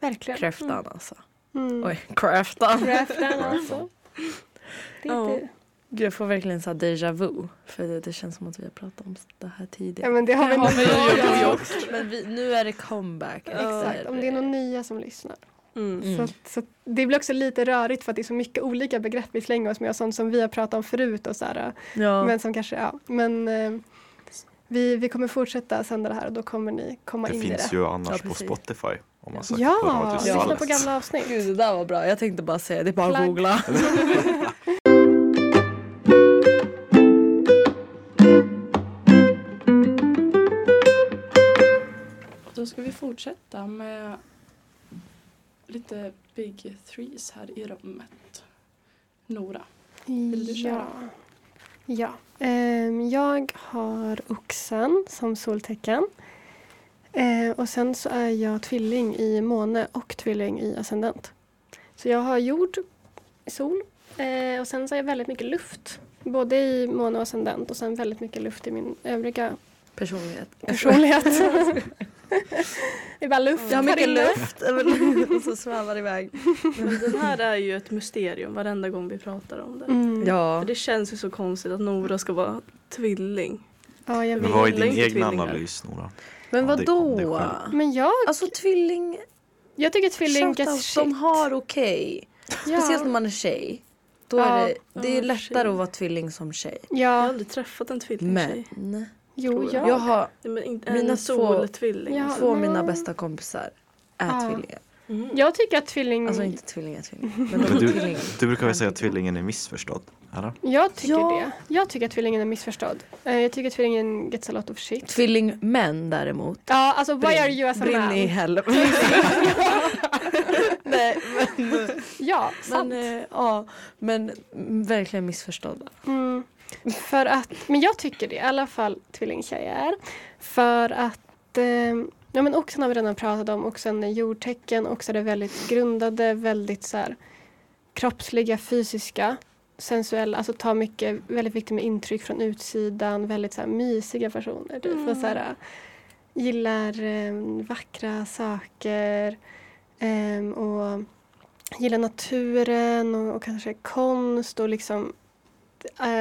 [SPEAKER 3] verkligen.
[SPEAKER 5] Kräftan alltså.
[SPEAKER 3] Mm.
[SPEAKER 5] Oj, kräftan.
[SPEAKER 3] Kräftan alltså. Det är
[SPEAKER 6] Ja.
[SPEAKER 3] det.
[SPEAKER 5] Gud, jag får verkligen så déjà vu. För det, det känns som att vi har pratat om det här tidigare.
[SPEAKER 3] Ja men det har vi
[SPEAKER 2] Ja,
[SPEAKER 3] nog
[SPEAKER 2] jag-
[SPEAKER 3] gjort.
[SPEAKER 2] jag-
[SPEAKER 5] Men vi, nu är det comeback.
[SPEAKER 3] Exakt, om det är några nya som lyssnar.
[SPEAKER 6] Mm.
[SPEAKER 5] Mm.
[SPEAKER 3] Så, att- så att det blir också lite rörigt för att det är så mycket olika begrepp vi slänger oss med och sånt som vi har pratat om förut och så här,
[SPEAKER 5] Ja.
[SPEAKER 3] Men som kanske, ja. Men eh, vi, vi kommer fortsätta sända det här och då kommer ni komma
[SPEAKER 4] Det
[SPEAKER 3] in i
[SPEAKER 4] finns
[SPEAKER 3] det.
[SPEAKER 4] ju annars
[SPEAKER 5] Ja,
[SPEAKER 4] på. Spotify. Om man söker på
[SPEAKER 3] Ja,
[SPEAKER 4] Radio
[SPEAKER 3] lyssna på gamla avsnitt.
[SPEAKER 5] Gud, det där var bra. Jag tänkte bara säga det. är bara att googla.
[SPEAKER 2] ska vi fortsätta med lite big threes här i rummet. Nora. Vill du köra?
[SPEAKER 3] Ja. ja. Ehm, jag har oxen som soltecken. Eh, och sen så är jag tvilling i måne och tvilling i ascendent. Så jag har jord, sol eh, och sen så har jag väldigt mycket luft. Både i måne och ascendent och sen väldigt mycket luft i min övriga
[SPEAKER 5] Personlighet.
[SPEAKER 3] personlighet. det är bara luft
[SPEAKER 5] Jag har mycket luft. Och så svävar iväg.
[SPEAKER 6] Men den här är ju ett mysterium varenda gång vi pratar om det.
[SPEAKER 3] Mm.
[SPEAKER 5] Ja.
[SPEAKER 6] För det känns ju så konstigt att Nora ska vara tvilling.
[SPEAKER 3] Ja, jag
[SPEAKER 4] Men vad är din
[SPEAKER 6] tvillingar.
[SPEAKER 4] analys Nora?
[SPEAKER 5] Men
[SPEAKER 4] Ja, det-
[SPEAKER 5] vadå?
[SPEAKER 4] det själv.
[SPEAKER 3] Men jag,
[SPEAKER 5] Alltså tvilling,
[SPEAKER 3] jag tycker tvilling gets shit.
[SPEAKER 5] de har okej. Speciellt när man är tjej. Då
[SPEAKER 3] Ja.
[SPEAKER 5] är det, det är
[SPEAKER 6] Ja,
[SPEAKER 5] lättare
[SPEAKER 6] tjej.
[SPEAKER 5] att vara tvilling som tjej.
[SPEAKER 6] Jag har
[SPEAKER 3] Ja,
[SPEAKER 6] aldrig träffat en tvillingtjej.
[SPEAKER 5] Men
[SPEAKER 3] jo,
[SPEAKER 6] tror
[SPEAKER 3] ja.
[SPEAKER 5] jag har
[SPEAKER 6] Men inte
[SPEAKER 5] Mina två-.
[SPEAKER 3] Ja.
[SPEAKER 5] två av mina bästa kompisar är
[SPEAKER 3] Ja.
[SPEAKER 5] tvillingar.
[SPEAKER 6] Mm.
[SPEAKER 3] Jag tycker att tvilling...
[SPEAKER 5] Alltså inte tvillingar, tvillingar. Men
[SPEAKER 4] Men du, du brukar väl säga att tvillingen är missförstådd? Eller?
[SPEAKER 3] Jag tycker
[SPEAKER 5] Ja.
[SPEAKER 3] det. Jag tycker att tvillingen är missförstådd. Eh, Jag tycker att tvillingen gets a lot of shit.
[SPEAKER 5] Tvillingmän däremot.
[SPEAKER 3] Ja, alltså why are you as a
[SPEAKER 5] Brinn
[SPEAKER 3] man?
[SPEAKER 5] i helvete. Nej men,
[SPEAKER 3] Ja, sant.
[SPEAKER 5] men, eh, ja, men verkligen missförstådda.
[SPEAKER 3] Mm. För att, men jag tycker det, i alla fall tvillingtjejer. För att, eh, ja men oxen har vi redan pratat om, oxen är jordtecken, oxar är väldigt grundade, väldigt så här, kroppsliga, fysiska, sensuella, alltså tar mycket, väldigt viktigt med intryck från utsidan, väldigt så här, mysiga personer. Typ, och, så här, gillar eh, vackra saker eh, och gillar naturen och, och kanske konst och liksom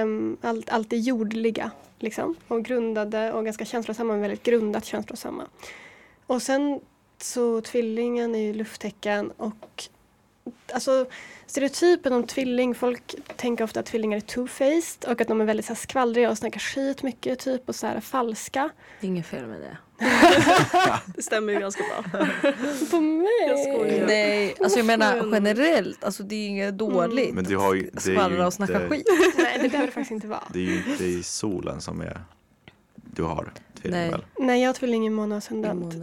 [SPEAKER 3] um, allt, allt det jordliga. Liksom, och grundade och ganska känslosamma, men väldigt grundat känslosamma. Och sen så tvillingen är ju lufttecken och alltså stereotypen om tvilling, folk tänker ofta att tvillingar är two-faced och att de är väldigt så här, skvallriga och snackar skit mycket typ och så här falska.
[SPEAKER 5] Det är inget fel med det.
[SPEAKER 6] Det stämmer ju ganska bra.
[SPEAKER 3] På mig?
[SPEAKER 6] Jag skojar.
[SPEAKER 5] Nej, alltså jag menar generellt, alltså det är inget dåligt.
[SPEAKER 4] Men du har ju, det är ju
[SPEAKER 5] Skvallra och snacka
[SPEAKER 4] inte-
[SPEAKER 5] skit.
[SPEAKER 3] Nej, det behöver det faktiskt inte vara.
[SPEAKER 4] Det är ju inte i solen som är du har tvilling
[SPEAKER 5] Nej.
[SPEAKER 4] väl?
[SPEAKER 3] Nej, jag har tvilling i
[SPEAKER 5] måne.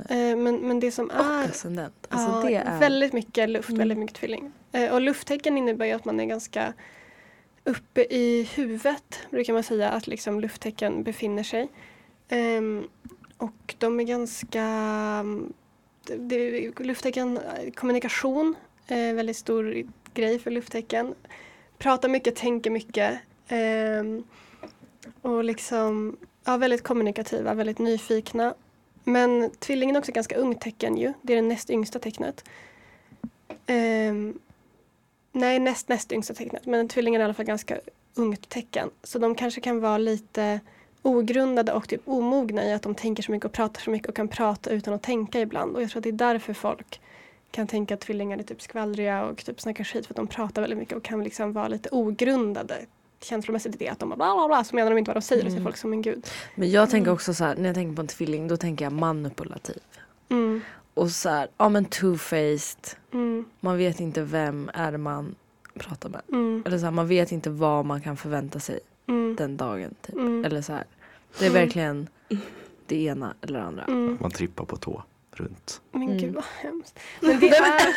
[SPEAKER 3] Eh, men, men det som
[SPEAKER 5] Och
[SPEAKER 3] är
[SPEAKER 5] ascendent. Alltså
[SPEAKER 3] ja,
[SPEAKER 5] det är...
[SPEAKER 3] väldigt mycket luft,
[SPEAKER 5] Mm.
[SPEAKER 3] väldigt mycket tvilling. Eh, och lufttecken innebär ju att man är ganska uppe i huvudet, brukar man säga, att liksom lufttecken befinner sig. Ehm, och de är ganska... Det, lufttecken, kommunikation är väldigt stor grej för lufttecken. Pratar mycket, tänker mycket. ehm, och liksom, ja, väldigt kommunikativa, väldigt nyfikna. Men tvillingen är också ganska ung tecken ju. Det är det näst yngsta tecknet. Um, nej, näst näst yngsta tecknet. Men tvillingen är i alla fall ganska ungt tecken. Så de kanske kan vara lite ogrundade och typ omogna i att de tänker så mycket och pratar så mycket och kan prata utan att tänka ibland. Och jag tror att det är därför folk kan tänka att tvillingar är typ skvallriga och typ snackar skit för att de pratar väldigt mycket och kan liksom vara lite ogrundade känslomässigt i det att de bara bla bla bla så menar de inte vad de säger och så är
[SPEAKER 5] Mm.
[SPEAKER 3] folk som en gud.
[SPEAKER 5] Men jag tänker också så här, när jag tänker på en tvilling då tänker jag manipulativ.
[SPEAKER 3] Mm,
[SPEAKER 5] Och så här, ja men two-faced.
[SPEAKER 3] mm,
[SPEAKER 5] Man vet inte vem är det man pratar med.
[SPEAKER 3] mm,
[SPEAKER 5] Eller så här, man vet inte vad man kan förvänta sig
[SPEAKER 3] mm,
[SPEAKER 5] den dagen. Typ.
[SPEAKER 3] mm,
[SPEAKER 5] Eller så här, det är
[SPEAKER 3] Mm.
[SPEAKER 5] verkligen det ena eller det andra.
[SPEAKER 3] mm.
[SPEAKER 4] Man trippar på tå runt.
[SPEAKER 3] Men
[SPEAKER 5] Mm.
[SPEAKER 3] gud vad hemskt. Men det är...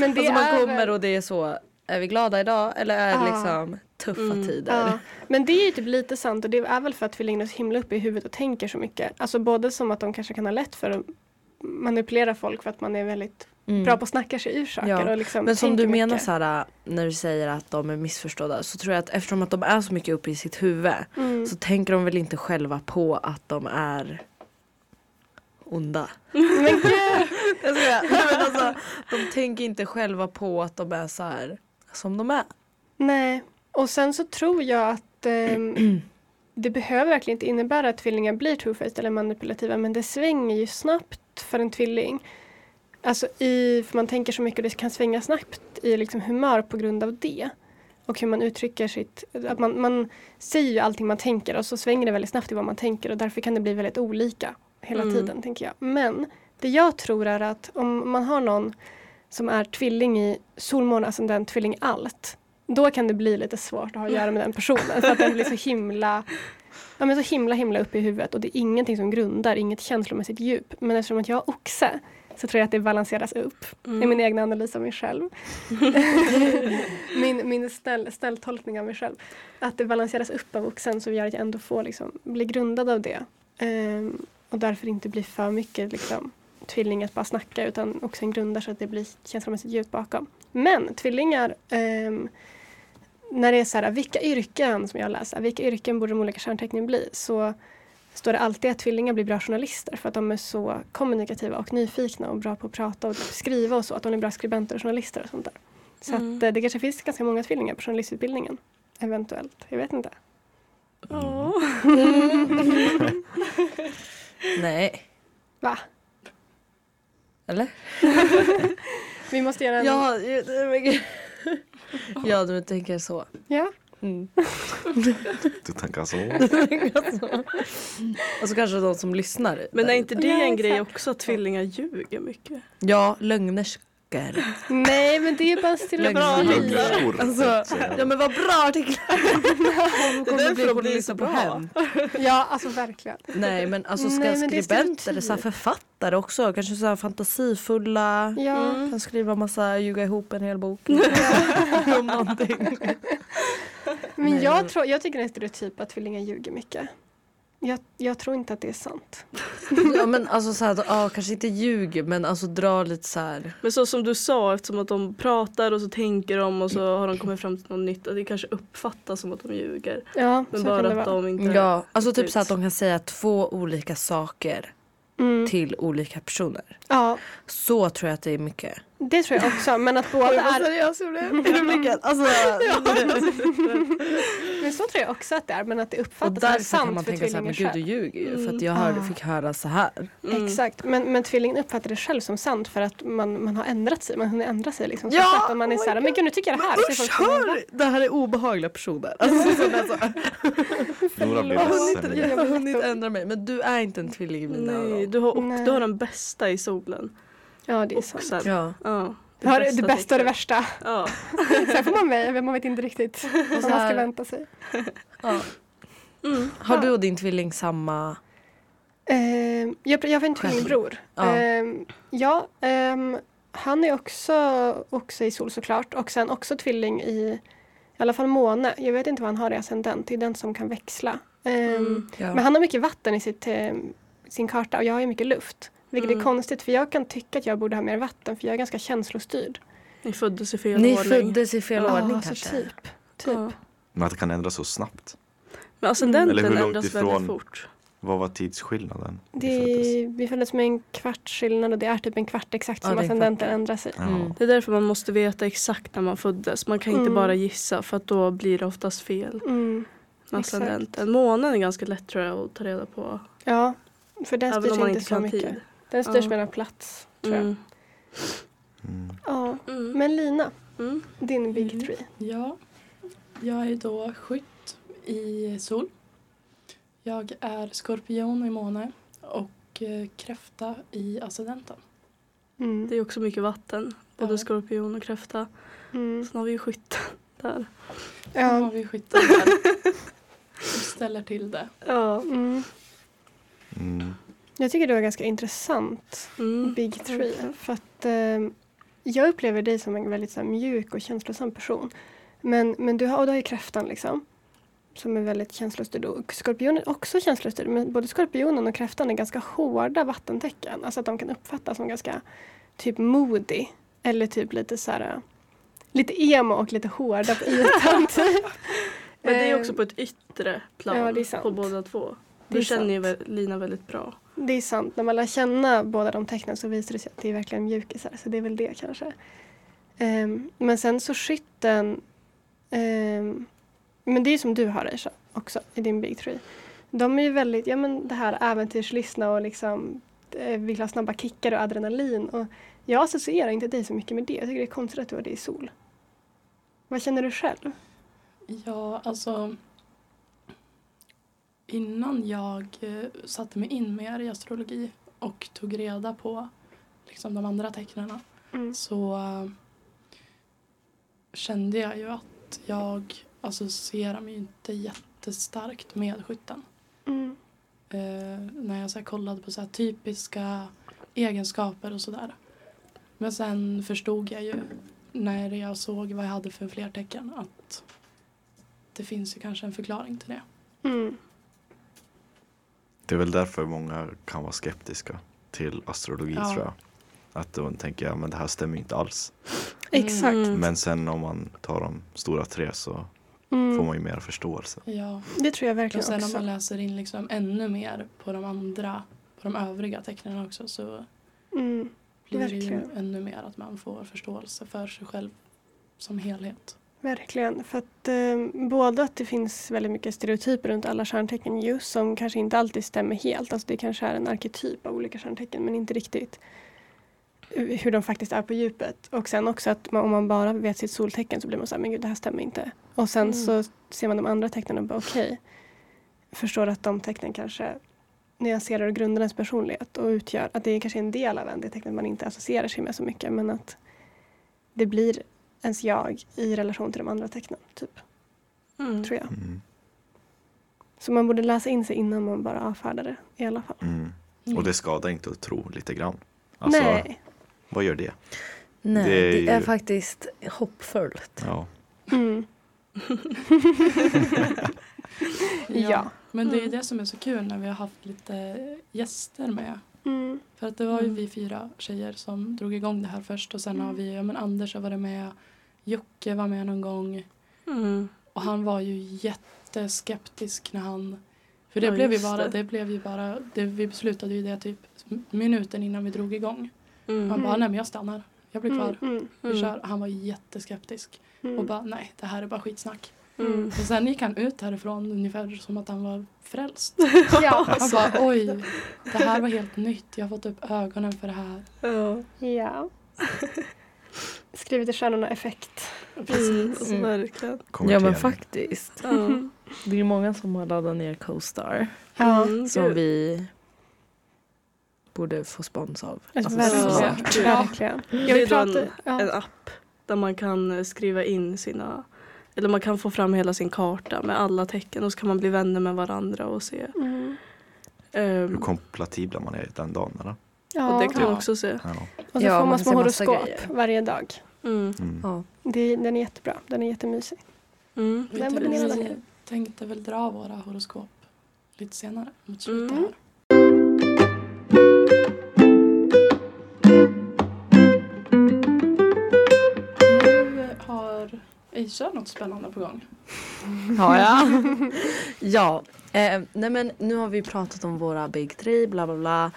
[SPEAKER 3] men det
[SPEAKER 5] alltså man kommer och det är så, är vi glada idag eller är det
[SPEAKER 3] Ja.
[SPEAKER 5] liksom tuffa
[SPEAKER 6] Mm.
[SPEAKER 5] tider?
[SPEAKER 3] Ja, men det är ju typ lite sant och det är väl för att tvillingarna är så himla uppe i huvudet och tänker så mycket. Alltså både som att de kanske kan ha lätt för att manipulera folk för att man är väldigt
[SPEAKER 5] Mm.
[SPEAKER 3] bra på att snacka sig ur saker.
[SPEAKER 5] Ja,
[SPEAKER 3] Och liksom
[SPEAKER 5] Men som du menar
[SPEAKER 3] mycket.
[SPEAKER 5] här, när du säger att de är missförstådda så tror jag att eftersom att de är så mycket uppe i sitt huvud
[SPEAKER 3] Mm.
[SPEAKER 5] så tänker de väl inte själva på att de är onda.
[SPEAKER 3] Men gud!
[SPEAKER 5] Jag skojar. Nej, men alltså, de tänker inte själva på att de är så här som de är.
[SPEAKER 3] Nej, och sen så tror jag att ehm, det behöver verkligen inte innebära att tvillingar blir two-faced eller manipulativa men det svänger ju snabbt för en tvilling. Alltså i, för man tänker så mycket och det kan svänga snabbt i liksom humör på grund av det. Och hur man uttrycker sitt, att man, man säger ju allting man tänker och så svänger det väldigt snabbt i vad man tänker och därför kan det bli väldigt olika hela
[SPEAKER 6] Mm.
[SPEAKER 3] tiden tänker jag. Men det jag tror är att om man har någon som är tvilling i solmåne, ascendent, tvilling i allt då kan det bli lite svårt att ha att göra med den personen. För att den blir så himla Ja, men så himla himla uppe i huvudet och det är ingenting som grundar, inget känslomässigt djup. Men eftersom att jag har oxe så tror jag att det balanseras upp. Det är
[SPEAKER 6] Mm.
[SPEAKER 3] min egna analys av mig själv. min min ställ, ställtolkning av mig själv. Att det balanseras upp av oxen så gör att jag ändå får liksom, bli grundad av det. Ehm, och därför inte blir för mycket liksom, tvilling att bara snacka utan oxen grundar så att det blir känslomässigt djupt bakom. Men tvillingar ehm, när det är så här, vilka yrken som jag läser, vilka yrken borde de olika kärntecknen bli? Så står det alltid att tvillingar blir bra journalister för att de är så kommunikativa och nyfikna och bra på att prata och skriva och så. Att de är bra skribenter och journalister och sånt där. Så
[SPEAKER 6] Mm.
[SPEAKER 3] att eh, det kanske finns ganska många tvillingar på journalistutbildningen. Eventuellt, jag vet inte.
[SPEAKER 6] Ja.
[SPEAKER 5] Nej.
[SPEAKER 3] Va?
[SPEAKER 5] Eller?
[SPEAKER 3] Vi måste göra en...
[SPEAKER 5] Ja, ja du tänker så.
[SPEAKER 3] Ja.
[SPEAKER 5] Mm.
[SPEAKER 4] Du tänker så?
[SPEAKER 5] Och så kanske de som lyssnar.
[SPEAKER 6] Men är inte det
[SPEAKER 3] Ja,
[SPEAKER 6] en grej också att tvillingar ljuger mycket?
[SPEAKER 5] Ja, lögnerskor.
[SPEAKER 3] Nej, men det är bara stilla
[SPEAKER 5] Lögn-
[SPEAKER 3] bra.
[SPEAKER 4] Lögnerskor.
[SPEAKER 5] Alltså, ja men vad bra artiklar! det är
[SPEAKER 6] därför
[SPEAKER 5] bli
[SPEAKER 6] de blir
[SPEAKER 5] journalister
[SPEAKER 6] så
[SPEAKER 5] på
[SPEAKER 6] bra.
[SPEAKER 5] hem.
[SPEAKER 3] Ja, alltså verkligen.
[SPEAKER 5] Nej men alltså ska
[SPEAKER 3] Nej, men det är
[SPEAKER 5] skribenter eller så författare också, kanske så här fantasifulla.
[SPEAKER 3] Ja.
[SPEAKER 6] Mm.
[SPEAKER 5] Kan skriva massa, ljuga ihop en hel bok. Om någonting.
[SPEAKER 3] Men jag, tror, jag tycker det är en stereotyp att tvillingar ljuger mycket. Jag, jag tror inte att det är sant.
[SPEAKER 5] Ja men alltså så här, ja, kanske inte ljuger men alltså dra lite så här.
[SPEAKER 6] Men så som du sa, eftersom att de pratar och så tänker de och så har de kommit fram till något nytt. Att det kanske uppfattas som att de ljuger.
[SPEAKER 3] Ja,
[SPEAKER 6] Men
[SPEAKER 3] så kan
[SPEAKER 6] bara
[SPEAKER 3] det
[SPEAKER 6] att
[SPEAKER 3] vara.
[SPEAKER 6] de inte...
[SPEAKER 5] Ja, alltså typ
[SPEAKER 6] ut.
[SPEAKER 5] så att de kan säga två olika saker
[SPEAKER 3] Mm.
[SPEAKER 5] till olika personer.
[SPEAKER 3] Ja,
[SPEAKER 5] Så tror jag att det är mycket.
[SPEAKER 3] Det tror jag också. Men att båda är...
[SPEAKER 5] seriös jag blev. Är du mycket? Alltså,
[SPEAKER 3] Men så tror jag också att det är. Men att det uppfattas som
[SPEAKER 5] därför kan
[SPEAKER 3] sant
[SPEAKER 5] man
[SPEAKER 3] för
[SPEAKER 5] tänka såhär, men
[SPEAKER 3] tvillingen
[SPEAKER 5] gud du
[SPEAKER 3] själv.
[SPEAKER 5] ljuger ju. För att
[SPEAKER 6] Mm.
[SPEAKER 5] jag hörde,
[SPEAKER 3] Ah.
[SPEAKER 5] fick höra så här.
[SPEAKER 6] Mm.
[SPEAKER 3] Exakt, men, men tvillingen uppfattar det själv som sant för att man, man har ändrat sig. Man har ändrat sig liksom. Så
[SPEAKER 5] Ja.
[SPEAKER 3] Och man är
[SPEAKER 5] oh my
[SPEAKER 3] såhär, men gud nu tycker jag det här. Så
[SPEAKER 5] Usch, hör! Det här är obehagliga personer. Alltså, så så.
[SPEAKER 4] Nora blir
[SPEAKER 5] Jag har
[SPEAKER 4] ledsen.
[SPEAKER 5] jag har hunnit ändra mig. Men du är inte en tvilling i mina
[SPEAKER 6] Nej,
[SPEAKER 5] ögon.
[SPEAKER 6] du har, och
[SPEAKER 3] Nej.
[SPEAKER 6] du har den bästa i solen.
[SPEAKER 3] Ja, det är sant.
[SPEAKER 6] sen,
[SPEAKER 5] Ja.
[SPEAKER 6] ja,
[SPEAKER 3] Du har det bästa och det värsta.
[SPEAKER 6] Ja.
[SPEAKER 3] Sen får man med, man vet inte riktigt vad man ska vänta sig.
[SPEAKER 5] Ja.
[SPEAKER 6] Mm.
[SPEAKER 5] Har du och din tvilling samma?
[SPEAKER 3] Eh, jag, jag har en tvillingbror.
[SPEAKER 5] Ja.
[SPEAKER 3] Eh, ja, ehm, han är också, också i sol såklart och sen också tvilling i i alla fall måne. Jag vet inte vad han har i ascendent, det är den som kan växla. Ehm,
[SPEAKER 6] Mm.
[SPEAKER 5] Ja.
[SPEAKER 3] Men han har mycket vatten i sitt, eh, sin karta och jag har ju mycket luft. Vilket är
[SPEAKER 6] Mm.
[SPEAKER 3] konstigt för jag kan tycka att jag borde ha mer vatten för jag är ganska känslostyrd.
[SPEAKER 6] Ni föddes i fel
[SPEAKER 5] Ni
[SPEAKER 6] ordning.
[SPEAKER 5] föddes i fel
[SPEAKER 3] Ja,
[SPEAKER 5] ordning
[SPEAKER 3] så
[SPEAKER 5] kanske?
[SPEAKER 3] typ. typ.
[SPEAKER 6] Ja.
[SPEAKER 4] Men att det kan ändras så snabbt.
[SPEAKER 6] Men ascendenten
[SPEAKER 4] Eller hur långt
[SPEAKER 6] ändras
[SPEAKER 4] ifrån-
[SPEAKER 6] väldigt fort.
[SPEAKER 4] Vad var tidsskillnaden?
[SPEAKER 3] Det
[SPEAKER 4] Vi föddes?
[SPEAKER 3] är, vi föddes med en kvarts skillnad och det är typ en kvart exakt
[SPEAKER 5] Ja,
[SPEAKER 3] som
[SPEAKER 5] det är en
[SPEAKER 3] ascendenten
[SPEAKER 5] kvart.
[SPEAKER 3] ändrar sig.
[SPEAKER 4] Ja.
[SPEAKER 5] Mm.
[SPEAKER 6] Det är därför man måste veta exakt när man föddes. Man kan inte
[SPEAKER 3] Mm.
[SPEAKER 6] bara gissa för att då blir det oftast fel.
[SPEAKER 3] Mm.
[SPEAKER 6] Ascendenten. Månen är ganska lätt tror jag att ta reda på.
[SPEAKER 3] Ja, för den
[SPEAKER 6] Även
[SPEAKER 3] styrs inte
[SPEAKER 6] inte
[SPEAKER 3] så mycket.
[SPEAKER 6] tid.
[SPEAKER 3] Den styrs en plats, tror jag.
[SPEAKER 6] Mm.
[SPEAKER 4] Mm.
[SPEAKER 3] Ja.
[SPEAKER 6] Mm.
[SPEAKER 3] Men Lina,
[SPEAKER 6] Mm.
[SPEAKER 3] din big
[SPEAKER 2] Mm.
[SPEAKER 3] three.
[SPEAKER 2] Ja, jag är då skytt i sol. Jag är skorpion i måne och eh, kräfta i ascendenten.
[SPEAKER 3] Mm.
[SPEAKER 6] Det är också mycket vatten. Både
[SPEAKER 2] Ja.
[SPEAKER 6] skorpion och kräfta.
[SPEAKER 3] Mm.
[SPEAKER 6] Sen har vi ju skytten där.
[SPEAKER 2] Sen har vi skytten där. Som ställer till det.
[SPEAKER 6] Ja.
[SPEAKER 3] Mm.
[SPEAKER 4] Mm.
[SPEAKER 3] Jag tycker det var ganska intressant,
[SPEAKER 6] Mm.
[SPEAKER 3] big three. För att eh, jag upplever dig som en väldigt så här, mjuk och känslosam person. Men, men du, har, och du har ju kräftan liksom. Som är väldigt känslostyrd. Och skorpionen är också känslostyrd. Men både skorpionen och kräftan är ganska hårda vattentecken. Alltså att de kan uppfattas som ganska typ moody. Eller typ lite så här. Lite emo och lite hårda på ytan typ.
[SPEAKER 6] Men det är också på ett yttre plan
[SPEAKER 3] ja, det är
[SPEAKER 6] på båda två.
[SPEAKER 3] Det är
[SPEAKER 6] Du känner ju Lina väldigt bra.
[SPEAKER 3] Det är sant. När man lär känna båda de tecknen så visar det sig att det är verkligen mjukisar. Så det är väl det kanske. Um, men sen så skytten. Um, men det är som du har Aisha också i din Big Tree. De är ju väldigt, ja men det här äventyrslystna och liksom eh, vill ha snabba kickar och adrenalin. Och jag associerar inte dig så mycket med det. Jag tycker det är konstigt att du har det i sol. Vad känner du själv?
[SPEAKER 2] Ja, alltså innan jag eh, satte mig in mer i astrologi och tog reda på liksom, de andra tecknen
[SPEAKER 3] Mm.
[SPEAKER 2] så eh, kände jag ju att jag associerar mig inte jättestarkt med skytten.
[SPEAKER 3] Mm.
[SPEAKER 2] Eh, när jag så här, kollade på så här, typiska egenskaper och sådär. Men sen förstod jag ju när jag såg vad jag hade för flertecken att det finns ju kanske en förklaring till det.
[SPEAKER 3] Mm.
[SPEAKER 4] Det är väl därför många kan vara skeptiska till astrologi
[SPEAKER 2] Ja.
[SPEAKER 4] tror jag. Att de tänker, ja men det här stämmer inte alls.
[SPEAKER 3] Exakt.
[SPEAKER 6] Mm.
[SPEAKER 4] Men sen om man tar de stora tre så får
[SPEAKER 3] Mm.
[SPEAKER 4] man ju mer förståelse.
[SPEAKER 2] Ja.
[SPEAKER 3] Det tror jag
[SPEAKER 2] Och
[SPEAKER 3] verkligen
[SPEAKER 2] sen om
[SPEAKER 3] också.
[SPEAKER 2] man läser in liksom ännu mer på de andra, på de övriga tecknen också så
[SPEAKER 3] Mm.
[SPEAKER 2] blir det ju
[SPEAKER 3] Verkligen.
[SPEAKER 2] ännu mer att man får förståelse för sig själv som helhet.
[SPEAKER 3] Verkligen. För att eh, både att det finns väldigt mycket stereotyper runt alla stjärntecken just som kanske inte alltid stämmer helt. Alltså det kanske är en arketyp av olika stjärntecken men inte riktigt. hur de faktiskt är på djupet. Och sen också att man, om man bara vet sitt soltecken så blir man så här, men gud det här stämmer inte. Och sen
[SPEAKER 6] Mm.
[SPEAKER 3] så ser man de andra tecknen och bara okej. förstår att de tecknen kanske nyanserar och grundar ens personlighet och utgör att det är kanske är en del av en, det tecknet man inte associerar sig med så mycket men att det blir ens jag i relation till de andra tecknen, typ,
[SPEAKER 6] Mm.
[SPEAKER 3] tror jag.
[SPEAKER 4] Mm.
[SPEAKER 3] Så man borde läsa in sig innan man bara avfärdar det i alla fall.
[SPEAKER 4] Mm.
[SPEAKER 2] Mm.
[SPEAKER 4] Och det skadar inte att tro lite grann. Alltså,
[SPEAKER 3] Nej.
[SPEAKER 4] vad gör det?
[SPEAKER 5] Nej,
[SPEAKER 4] Det
[SPEAKER 5] det
[SPEAKER 4] är
[SPEAKER 5] är,
[SPEAKER 4] ju-
[SPEAKER 5] faktiskt hoppfullt.
[SPEAKER 4] Ja.
[SPEAKER 3] Mm. ja.
[SPEAKER 2] Men det är
[SPEAKER 6] Mm.
[SPEAKER 2] det som är så kul när vi har haft lite gäster med.
[SPEAKER 3] Mm.
[SPEAKER 2] För att det var ju
[SPEAKER 6] Mm.
[SPEAKER 2] vi fyra tjejer som drog igång det här först och sen har vi, ja men Anders har varit med, Jocke var med någon gång
[SPEAKER 6] Mm.
[SPEAKER 2] och han var ju jätteskeptisk när han för det
[SPEAKER 6] Ja,
[SPEAKER 2] blev ju bara,
[SPEAKER 6] det.
[SPEAKER 2] det. blev ju bara, det, vi beslutade ju det typ minuten innan vi drog igång.
[SPEAKER 6] Mm.
[SPEAKER 2] Han bara, nej men jag stannar, jag blir kvar.
[SPEAKER 3] Mm. Mm.
[SPEAKER 2] Vi
[SPEAKER 6] Mm.
[SPEAKER 2] kör. Han var jätteskeptisk
[SPEAKER 3] Mm.
[SPEAKER 2] och bara, nej det här är bara skitsnack.
[SPEAKER 6] Mm.
[SPEAKER 2] Och sen gick han ut härifrån ungefär som att han var frälst.
[SPEAKER 3] Ja.
[SPEAKER 2] Han bara, oj, det här var helt nytt, jag har fått upp ögonen för det här.
[SPEAKER 6] Ja.
[SPEAKER 3] ja. Skrivit i stjärnorna effekt.
[SPEAKER 6] Mm. Alltså,
[SPEAKER 5] Mm.
[SPEAKER 6] verkligen.
[SPEAKER 5] Ja men faktiskt.
[SPEAKER 6] Ja.
[SPEAKER 5] Det är många som har laddat ner CoStar.
[SPEAKER 3] Ja.
[SPEAKER 6] Mm,
[SPEAKER 5] Som vi borde få spons av.
[SPEAKER 3] Alltså,
[SPEAKER 5] Alltså,
[SPEAKER 3] verkligen.
[SPEAKER 6] så-
[SPEAKER 3] verkligen.
[SPEAKER 6] Det
[SPEAKER 3] Jag
[SPEAKER 6] är
[SPEAKER 3] vill prata...
[SPEAKER 6] en,
[SPEAKER 3] Ja.
[SPEAKER 6] en app där man kan eh, skriva in sina eller man kan få fram hela sin karta med alla tecken och så kan man bli vänner med varandra och se.
[SPEAKER 3] Mm.
[SPEAKER 4] Hur
[SPEAKER 6] Um,
[SPEAKER 4] kompatibla man är den dagen eller?
[SPEAKER 3] Ja.
[SPEAKER 6] och det kan man också se.
[SPEAKER 4] Ja.
[SPEAKER 3] Och så
[SPEAKER 5] Ja,
[SPEAKER 3] får
[SPEAKER 5] man
[SPEAKER 3] små horoskop varje dag.
[SPEAKER 6] Mm.
[SPEAKER 4] Mm.
[SPEAKER 5] Ja.
[SPEAKER 3] Det, den är jättebra. Den är jättemysig.
[SPEAKER 6] Mm.
[SPEAKER 3] Den var
[SPEAKER 2] tänkte-
[SPEAKER 3] den
[SPEAKER 2] vi tänkte väl dra våra horoskop lite senare mot slutet
[SPEAKER 6] Mm.
[SPEAKER 2] här. Nu har Aisha något spännande på gång.
[SPEAKER 5] Har jag? ja. Eh, nej men nu har vi pratat om våra big three, bla bla bla.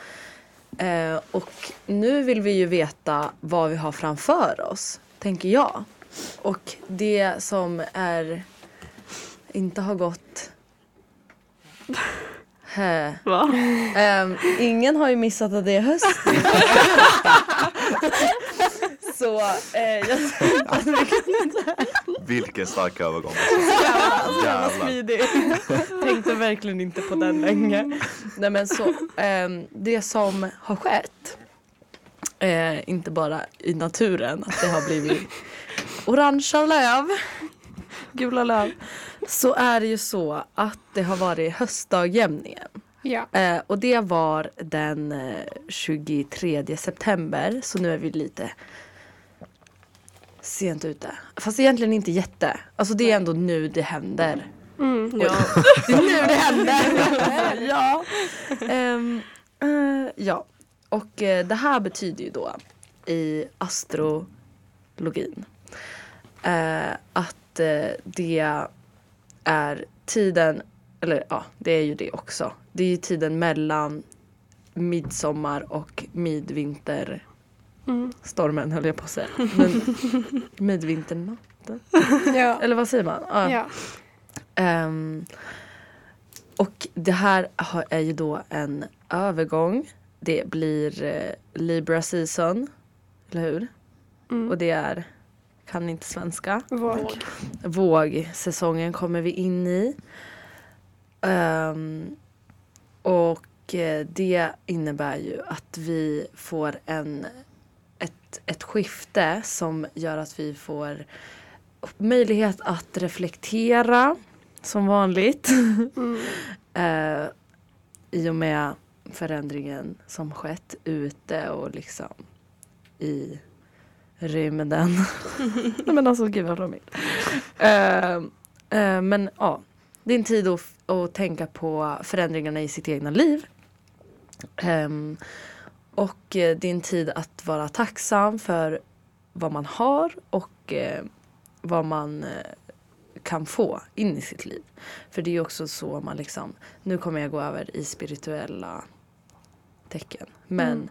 [SPEAKER 5] Eh, och nu vill vi ju veta vad vi har framför oss, tänker jag. Och det som är inte har gått.
[SPEAKER 6] Va?
[SPEAKER 5] Ehm, ingen har ju missat att det är höst. Så eh, jag
[SPEAKER 4] Vilken stark övergång.
[SPEAKER 5] Jävla
[SPEAKER 4] Jävlar.
[SPEAKER 5] smidig. Tänkte verkligen inte på den länge. Nej men så, ehm, det som har skett, eh, inte bara i naturen, att det har blivit orangea löv, gula löv, så är det ju så att det har varit höstdagjämningen.
[SPEAKER 3] Ja.
[SPEAKER 5] Eh, och det var den eh, 23 september, så nu är vi lite sent ute. Fast egentligen inte jätte. Alltså det är ändå nu det händer.
[SPEAKER 3] Mm.
[SPEAKER 6] Ja.
[SPEAKER 5] Det är nu det händer! ja. Ehm, eh, ja. Och eh, det här betyder ju då i astrologin eh, att det är tiden, eller ja, det är ju det också. Det är ju tiden mellan midsommar och midvinterstormen
[SPEAKER 3] Mm.
[SPEAKER 5] höll jag på att säga. Men midvinternatten.
[SPEAKER 3] Ja.
[SPEAKER 5] Eller vad säger man? Ja.
[SPEAKER 3] ja.
[SPEAKER 5] Ehm, och det här är ju då en övergång. Det blir eh, Libra season, eller hur?
[SPEAKER 3] Mm.
[SPEAKER 5] Och det är, kan inte svenska,
[SPEAKER 3] Våg.
[SPEAKER 5] vågsäsongen kommer vi in i. Ehm, och eh, det innebär ju att vi får en, ett, ett skifte som gör att vi får möjlighet att reflektera som vanligt.
[SPEAKER 3] Mm.
[SPEAKER 5] Eh, I och med förändringen som skett ute och liksom i rymden. Men alltså gud vad flummigt. Eh, eh, men ja, det är en tid att, att tänka på förändringarna i sitt egna liv. Ehm, och eh, det är en tid att vara tacksam för vad man har och eh, vad man eh, kan få in i sitt liv. För det är också så man liksom, nu kommer jag gå över i spirituella tecken. Men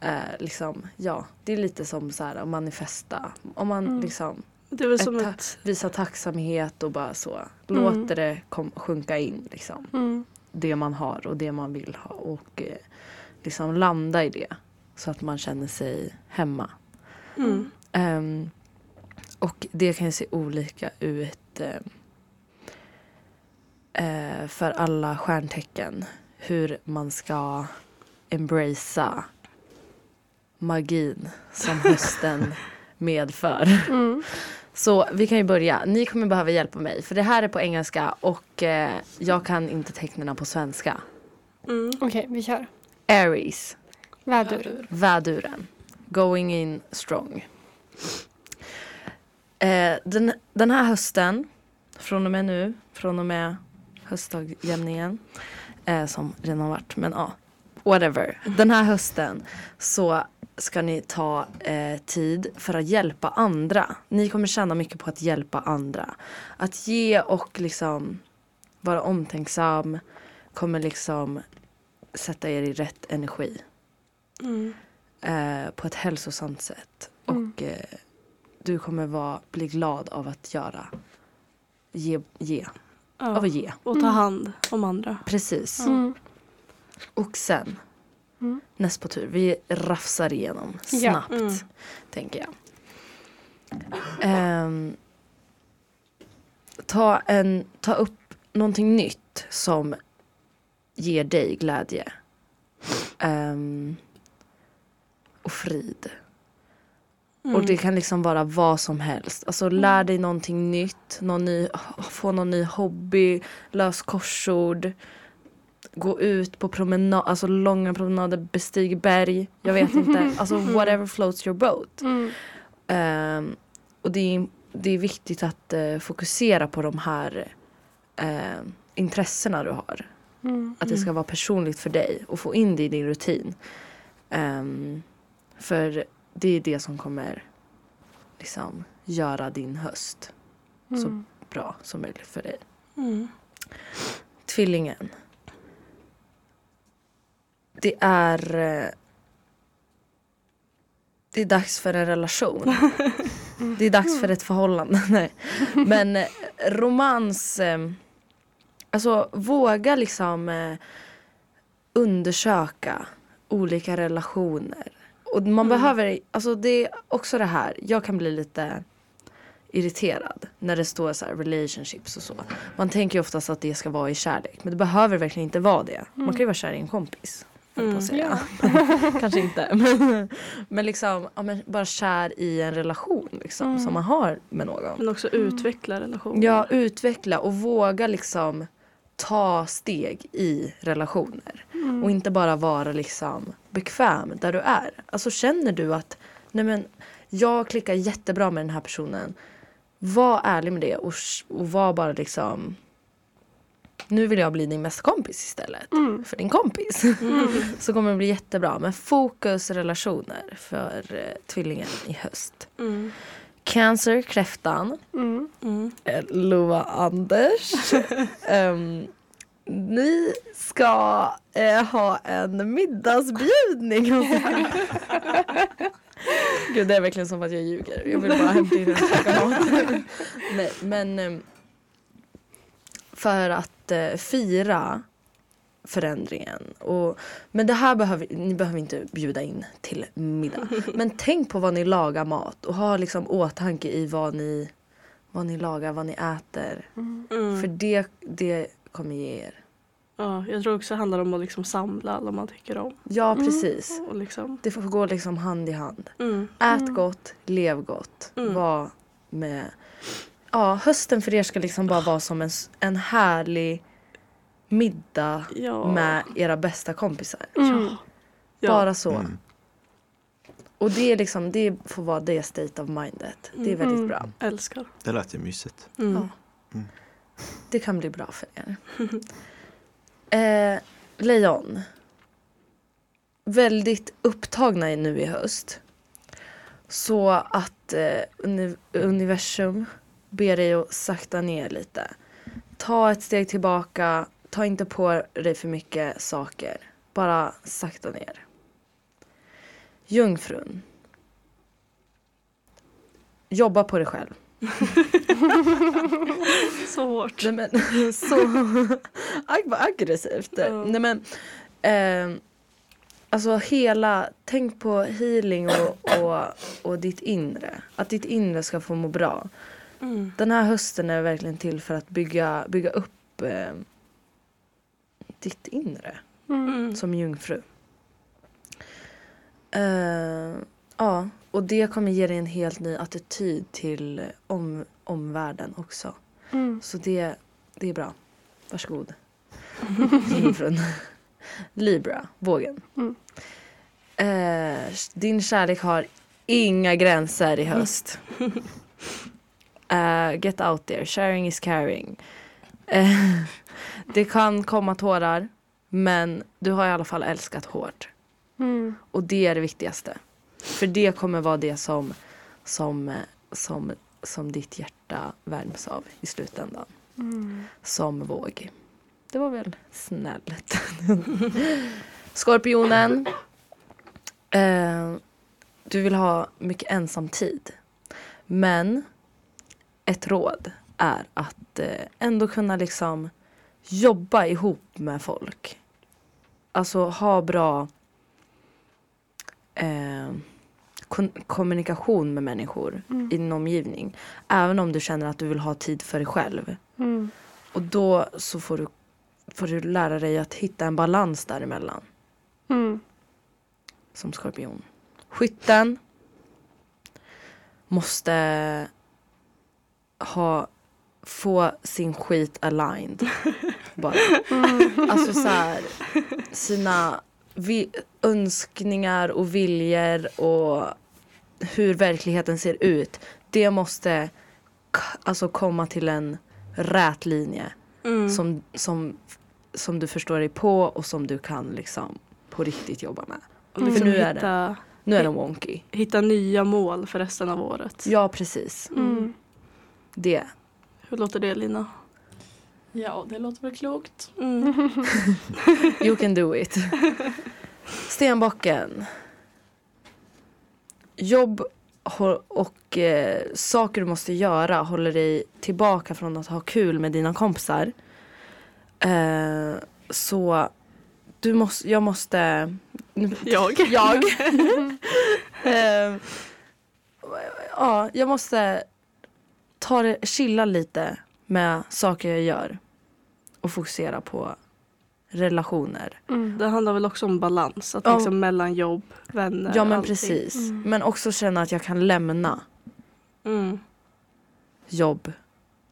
[SPEAKER 3] Mm.
[SPEAKER 5] eh, liksom, ja, det är lite som så här att manifesta. Om man
[SPEAKER 3] Mm.
[SPEAKER 5] liksom
[SPEAKER 6] Det är
[SPEAKER 5] ta-
[SPEAKER 6] ett...
[SPEAKER 5] visar tacksamhet och bara så
[SPEAKER 3] Mm.
[SPEAKER 5] låter det kom, sjunka in liksom.
[SPEAKER 3] Mm.
[SPEAKER 5] Det man har och det man vill ha och eh, liksom landa i det. så att man känner sig hemma.
[SPEAKER 6] Mm.
[SPEAKER 5] Ehm, och det kan ju se olika ut eh, för alla stjärntecken. Hur man ska embracea magin som hösten medför.
[SPEAKER 3] Mm.
[SPEAKER 5] Så vi kan ju börja. Ni kommer behöva hjälpa mig för det här är på engelska och eh, jag kan inte tecknen på svenska.
[SPEAKER 6] Mm.
[SPEAKER 3] Okej, vi kör.
[SPEAKER 5] Aries,
[SPEAKER 3] Vädur.
[SPEAKER 5] väduren. Going in strong. Eh, den, den här hösten, från och med nu, från och med höstdagjämningen, eh, som redan har varit, men ja, whatever. Den här hösten så ska ni ta eh, tid för att hjälpa andra. Ni kommer tjäna mycket på att hjälpa andra. Att ge och liksom vara omtänksam kommer liksom sätta er i rätt energi
[SPEAKER 6] Mm.
[SPEAKER 5] eh, på ett hälsosamt sätt.
[SPEAKER 3] Mm.
[SPEAKER 5] Och eh, du kommer vara, bli glad av att göra. Ge, ge.
[SPEAKER 6] Ja.
[SPEAKER 5] Av att ge.
[SPEAKER 6] Och ta hand om andra.
[SPEAKER 5] Precis.
[SPEAKER 3] Mm.
[SPEAKER 5] Och sen,
[SPEAKER 3] Mm.
[SPEAKER 5] näst på tur. Vi rafsar igenom
[SPEAKER 3] Ja.
[SPEAKER 5] snabbt,
[SPEAKER 6] Mm.
[SPEAKER 5] tänker jag. Ehm, ta, en, ta upp någonting nytt som ger dig glädje. Ehm, och frid.
[SPEAKER 6] Mm.
[SPEAKER 5] Och det kan liksom vara vad som helst. Alltså lär dig någonting nytt, någon ny, få någon ny hobby, lös korsord. Gå ut på promenad, alltså långa promenader, bestig berg. Jag vet inte. Alltså whatever floats your boat.
[SPEAKER 3] Mm.
[SPEAKER 5] Ehm, och det är, det är viktigt att eh, fokusera på de här eh, intressena du har.
[SPEAKER 3] Mm.
[SPEAKER 5] Att det ska vara personligt för dig och få in det i din rutin. Ehm, för det är det som kommer liksom göra din höst så
[SPEAKER 3] Mm.
[SPEAKER 5] bra som möjligt för dig.
[SPEAKER 6] Mm.
[SPEAKER 5] Tvillingen. Det är eh, det är dags för en relation. Det är dags för ett förhållande. Nej. Men eh, romans, eh, alltså våga liksom eh, undersöka olika relationer. Och man behöver, alltså det är också det här, jag kan bli lite irriterad när det står så här relationships och så. Man tänker ju oftast att det ska vara i kärlek men det behöver verkligen inte vara det. Man kan ju vara kär i en kompis. att säga. Kanske inte. Men, men liksom ja, men bara kär i en relation liksom, som man har med någon.
[SPEAKER 6] Men också utveckla relationen.
[SPEAKER 5] Ja, utveckla och våga liksom ta steg i relationer. Och inte bara vara liksom bekväm där du är. Alltså känner du att nej men, jag klickar jättebra med den här personen. Var ärlig med det och, och var bara liksom nu vill jag bli din bästa kompis istället. För din kompis. Så kommer det bli jättebra. Men fokus relationer för eh, tvillingen i höst.
[SPEAKER 6] Mm.
[SPEAKER 5] Cancer, kräftan.
[SPEAKER 3] Mm.
[SPEAKER 6] Mm.
[SPEAKER 5] Eh, Lova Anders. Ehm, ni ska eh, ha en middagsbjudning. Gud det är verkligen som att jag ljuger. Jag vill bara hämta in en. Nej men ehm, för att eh, fira förändringen. Och, men det här behöver ni behöver inte bjuda in till middag. Men tänk på vad ni lagar mat och ha liksom åtanke i vad ni, vad ni lagar, vad ni äter.
[SPEAKER 6] Mm.
[SPEAKER 5] För det, det kommer ge er.
[SPEAKER 6] Ja, jag tror också det handlar om att liksom samla alla man tycker om.
[SPEAKER 5] Ja precis.
[SPEAKER 6] Och liksom,
[SPEAKER 5] Det får gå liksom hand i hand.
[SPEAKER 6] mm.
[SPEAKER 5] Ät gott, lev gott.
[SPEAKER 6] Mm.
[SPEAKER 5] Var med... Ja, hösten för er ska liksom bara vara som en, en härlig middag
[SPEAKER 6] Ja.
[SPEAKER 5] med era bästa kompisar.
[SPEAKER 3] Mm.
[SPEAKER 6] Ja.
[SPEAKER 5] Bara så.
[SPEAKER 4] Mm.
[SPEAKER 5] Och det, är liksom, det får vara det state of mindet. Det är väldigt
[SPEAKER 3] Mm.
[SPEAKER 5] bra.
[SPEAKER 6] Älskar.
[SPEAKER 4] Det lät ju mysigt.
[SPEAKER 6] Mm.
[SPEAKER 5] Ja.
[SPEAKER 4] Mm.
[SPEAKER 5] Det kan bli bra för er. eh, lejon. Väldigt upptagna i nu i höst. Så att eh, uni- universum ber dig att sakta ner lite. Ta ett steg tillbaka. Ta inte på dig för mycket saker. Bara sakta ner. Jungfrun. Jobba på dig själv.
[SPEAKER 6] Så hårt.
[SPEAKER 5] Nej men så ag- aggressivt.
[SPEAKER 6] Ja.
[SPEAKER 5] Nej men ehm, Alltså hela, tänk på healing och, och, och ditt inre. Att ditt inre ska få må bra.
[SPEAKER 6] Mm.
[SPEAKER 5] Den här hösten är verkligen till för att bygga, bygga upp eh, ditt inre
[SPEAKER 6] Mm.
[SPEAKER 5] som jungfru. Eh, ja, och det kommer ge dig en helt ny attityd till om, omvärlden också.
[SPEAKER 3] Mm.
[SPEAKER 5] Så det, det är bra. Varsågod. Jungfrun. Libra, vågen.
[SPEAKER 3] Mm.
[SPEAKER 5] Eh, din kärlek har inga gränser i höst. Eh, get out there, sharing is caring. Det kan komma tårar, men du har i alla fall älskat hårt.
[SPEAKER 3] Mm.
[SPEAKER 5] Och det är det viktigaste. För det kommer vara det som, som, som, som ditt hjärta värms av i slutändan.
[SPEAKER 3] Mm.
[SPEAKER 5] Som våg. Det var väl snällt. Skorpionen. Eh, du vill ha mycket ensam tid. Men ett råd är att eh, ändå kunna liksom jobba ihop med folk. Alltså ha bra eh, kommunikation med människor
[SPEAKER 3] Mm.
[SPEAKER 5] i din omgivning. Även om du känner att du vill ha tid för dig själv.
[SPEAKER 3] Mm.
[SPEAKER 5] Och då så får du, får du lära dig att hitta en balans däremellan
[SPEAKER 3] Mm.
[SPEAKER 5] som skorpion. Skytten måste ha, få sin skit aligned. Bara. Alltså så här, sina vi, önskningar och viljor och hur verkligheten ser ut. Det måste k- alltså komma till en rät linje
[SPEAKER 6] Mm.
[SPEAKER 5] som, som, som du förstår dig på och som du kan liksom på riktigt jobba med.
[SPEAKER 6] Och liksom
[SPEAKER 5] För nu är
[SPEAKER 6] hitta,
[SPEAKER 5] Nu är den wonky.
[SPEAKER 6] hitta nya mål för resten av året.
[SPEAKER 5] Ja, precis.
[SPEAKER 3] Mm.
[SPEAKER 5] Det.
[SPEAKER 6] Hur låter det Lina?
[SPEAKER 2] Ja, det låter väl klokt.
[SPEAKER 6] Mm.
[SPEAKER 5] You can do it. Stenbocken. Jobb och eh, saker du måste göra håller dig tillbaka från att ha kul med dina kompisar. Eh, så du måste, jag måste...
[SPEAKER 6] Jag?
[SPEAKER 5] Jag? eh, ja, jag måste ta det, chilla lite med saker jag gör. Och fokusera på relationer.
[SPEAKER 3] Mm.
[SPEAKER 6] Det handlar väl också om balans. Att
[SPEAKER 5] Ja.
[SPEAKER 6] liksom mellan jobb, vänner
[SPEAKER 5] Ja men
[SPEAKER 6] allting.
[SPEAKER 5] precis.
[SPEAKER 3] Mm.
[SPEAKER 5] Men också känna att jag kan lämna
[SPEAKER 6] Mm.
[SPEAKER 5] jobb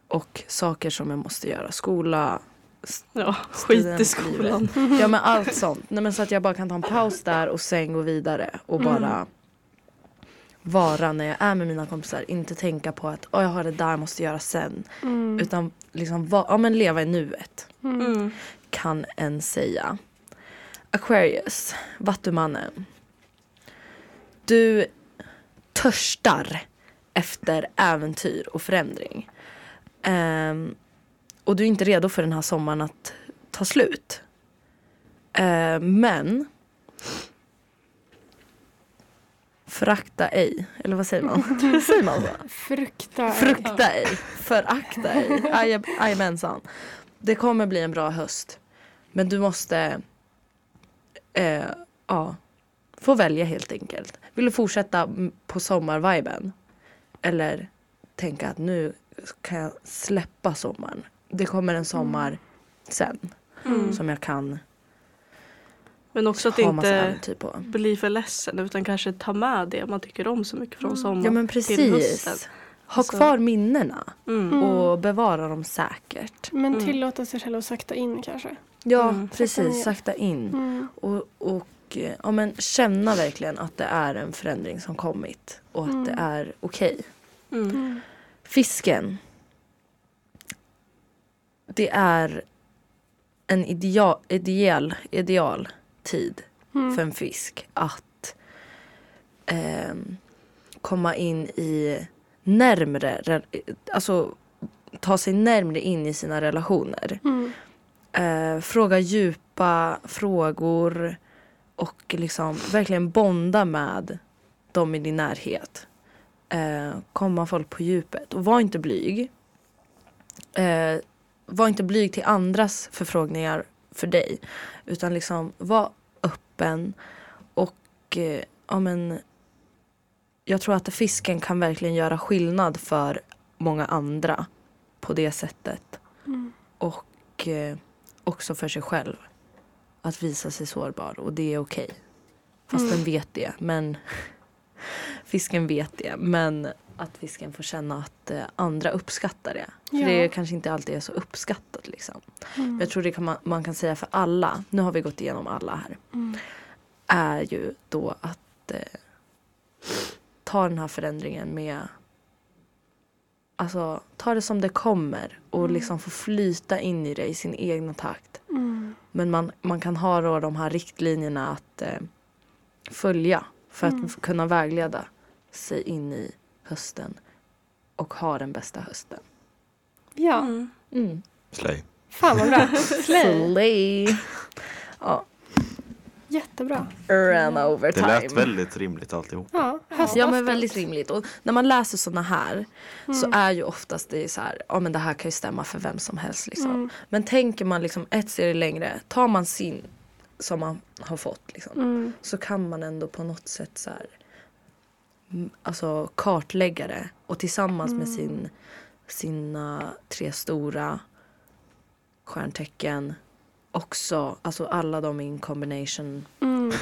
[SPEAKER 5] och saker som jag måste göra. Skola,
[SPEAKER 6] Ja, skit i skolan.
[SPEAKER 5] ja men allt sånt. Nej, men så att jag bara kan ta en paus där och sen gå vidare och
[SPEAKER 6] Mm.
[SPEAKER 5] bara vara när jag är med mina kompisar. Inte tänka på att oh, jag har det där jag måste göra sen.
[SPEAKER 3] Mm.
[SPEAKER 5] Utan liksom va- ja, men leva i nuet.
[SPEAKER 3] Mm.
[SPEAKER 6] Mm.
[SPEAKER 5] Kan en säga. Aquarius, Vattumannen. Du törstar efter äventyr och förändring. Ehm, och du är inte redo för den här sommaren att ta slut. Ehm, men Förakta ej, eller vad säger man? säger man så?
[SPEAKER 3] Frukta.
[SPEAKER 5] Frukta ej, förakta ej. Aj- Jajamensan. Det kommer bli en bra höst. Men du måste eh, ja, få välja helt enkelt. Vill du fortsätta på sommarviben? Eller tänka att nu kan jag släppa sommaren. Det kommer en sommar sen
[SPEAKER 6] Mm.
[SPEAKER 5] som jag kan
[SPEAKER 6] Men också att inte
[SPEAKER 5] på.
[SPEAKER 6] bli för ledsen utan kanske ta med det man tycker om så mycket från sommaren
[SPEAKER 5] Ja men
[SPEAKER 6] till hösten.
[SPEAKER 5] precis. Ha
[SPEAKER 6] Alltså-
[SPEAKER 5] kvar minnena
[SPEAKER 6] Mm.
[SPEAKER 5] och bevara dem säkert.
[SPEAKER 3] Men
[SPEAKER 6] Mm.
[SPEAKER 3] tillåta sig själv att sakta in kanske.
[SPEAKER 5] Ja,
[SPEAKER 6] Mm.
[SPEAKER 5] Precis. Sakta in.
[SPEAKER 3] Mm.
[SPEAKER 5] Och, och eh, ja, men känna verkligen att det är en förändring som kommit och att
[SPEAKER 3] Mm.
[SPEAKER 5] det är okej.
[SPEAKER 6] Mm.
[SPEAKER 3] Mm.
[SPEAKER 5] Fisken. Det är en ideal, ideal, ideal tid
[SPEAKER 3] Mm.
[SPEAKER 5] för en fisk att ehm, komma in i närmre, re- alltså ta sig närmre in i sina relationer.
[SPEAKER 3] Mm.
[SPEAKER 5] eh, fråga djupa frågor och liksom verkligen bonda med dem i din närhet. Eh, komma folk på djupet och var inte blyg. Eh, var inte blyg till andras förfrågningar för dig utan liksom var öppen Och eh, ja, men, jag tror att fisken kan verkligen göra skillnad för många andra på det sättet.
[SPEAKER 3] Mm.
[SPEAKER 5] Och eh, också för sig själv. Att visa sig sårbar och det är okej. Fast
[SPEAKER 3] Mm.
[SPEAKER 5] den vet det. Men fisken vet det. Men att fisken får känna att eh, andra uppskattar det. För
[SPEAKER 3] Ja.
[SPEAKER 5] det kanske inte alltid är så uppskattat. Liksom.
[SPEAKER 3] Mm.
[SPEAKER 5] Jag tror det kan man, man kan säga för alla. Nu har vi gått igenom alla här.
[SPEAKER 3] Mm.
[SPEAKER 5] Är ju då att eh, ta den här förändringen med Alltså ta det som det kommer och liksom få flyta in i det i sin egna takt.
[SPEAKER 3] Mm.
[SPEAKER 5] Men man, man kan ha då de här riktlinjerna att eh, följa för att
[SPEAKER 3] Mm.
[SPEAKER 5] kunna vägleda sig in i hösten och ha den bästa hösten.
[SPEAKER 3] Ja,
[SPEAKER 6] Mm.
[SPEAKER 5] Mm.
[SPEAKER 4] Slay.
[SPEAKER 3] fan vad bra. Slay.
[SPEAKER 5] Slay! Ja,
[SPEAKER 3] Jättebra.
[SPEAKER 5] ran over
[SPEAKER 4] Det
[SPEAKER 5] time.
[SPEAKER 4] lät väldigt rimligt alltihop.
[SPEAKER 3] Ja,
[SPEAKER 5] Ja men väldigt rimligt. Och när man läser såna här så
[SPEAKER 3] Mm.
[SPEAKER 5] är ju oftast det så här, ja men det här kan ju stämma för vem som helst liksom.
[SPEAKER 3] Mm.
[SPEAKER 5] Men tänker man liksom ett serie längre, tar man sin som man har fått liksom,
[SPEAKER 3] Mm.
[SPEAKER 5] så kan man ändå på något sätt så här, alltså kartlägga det och tillsammans med sin, sina tre stora stjärntecken också, alltså alla de in combination
[SPEAKER 3] Mm.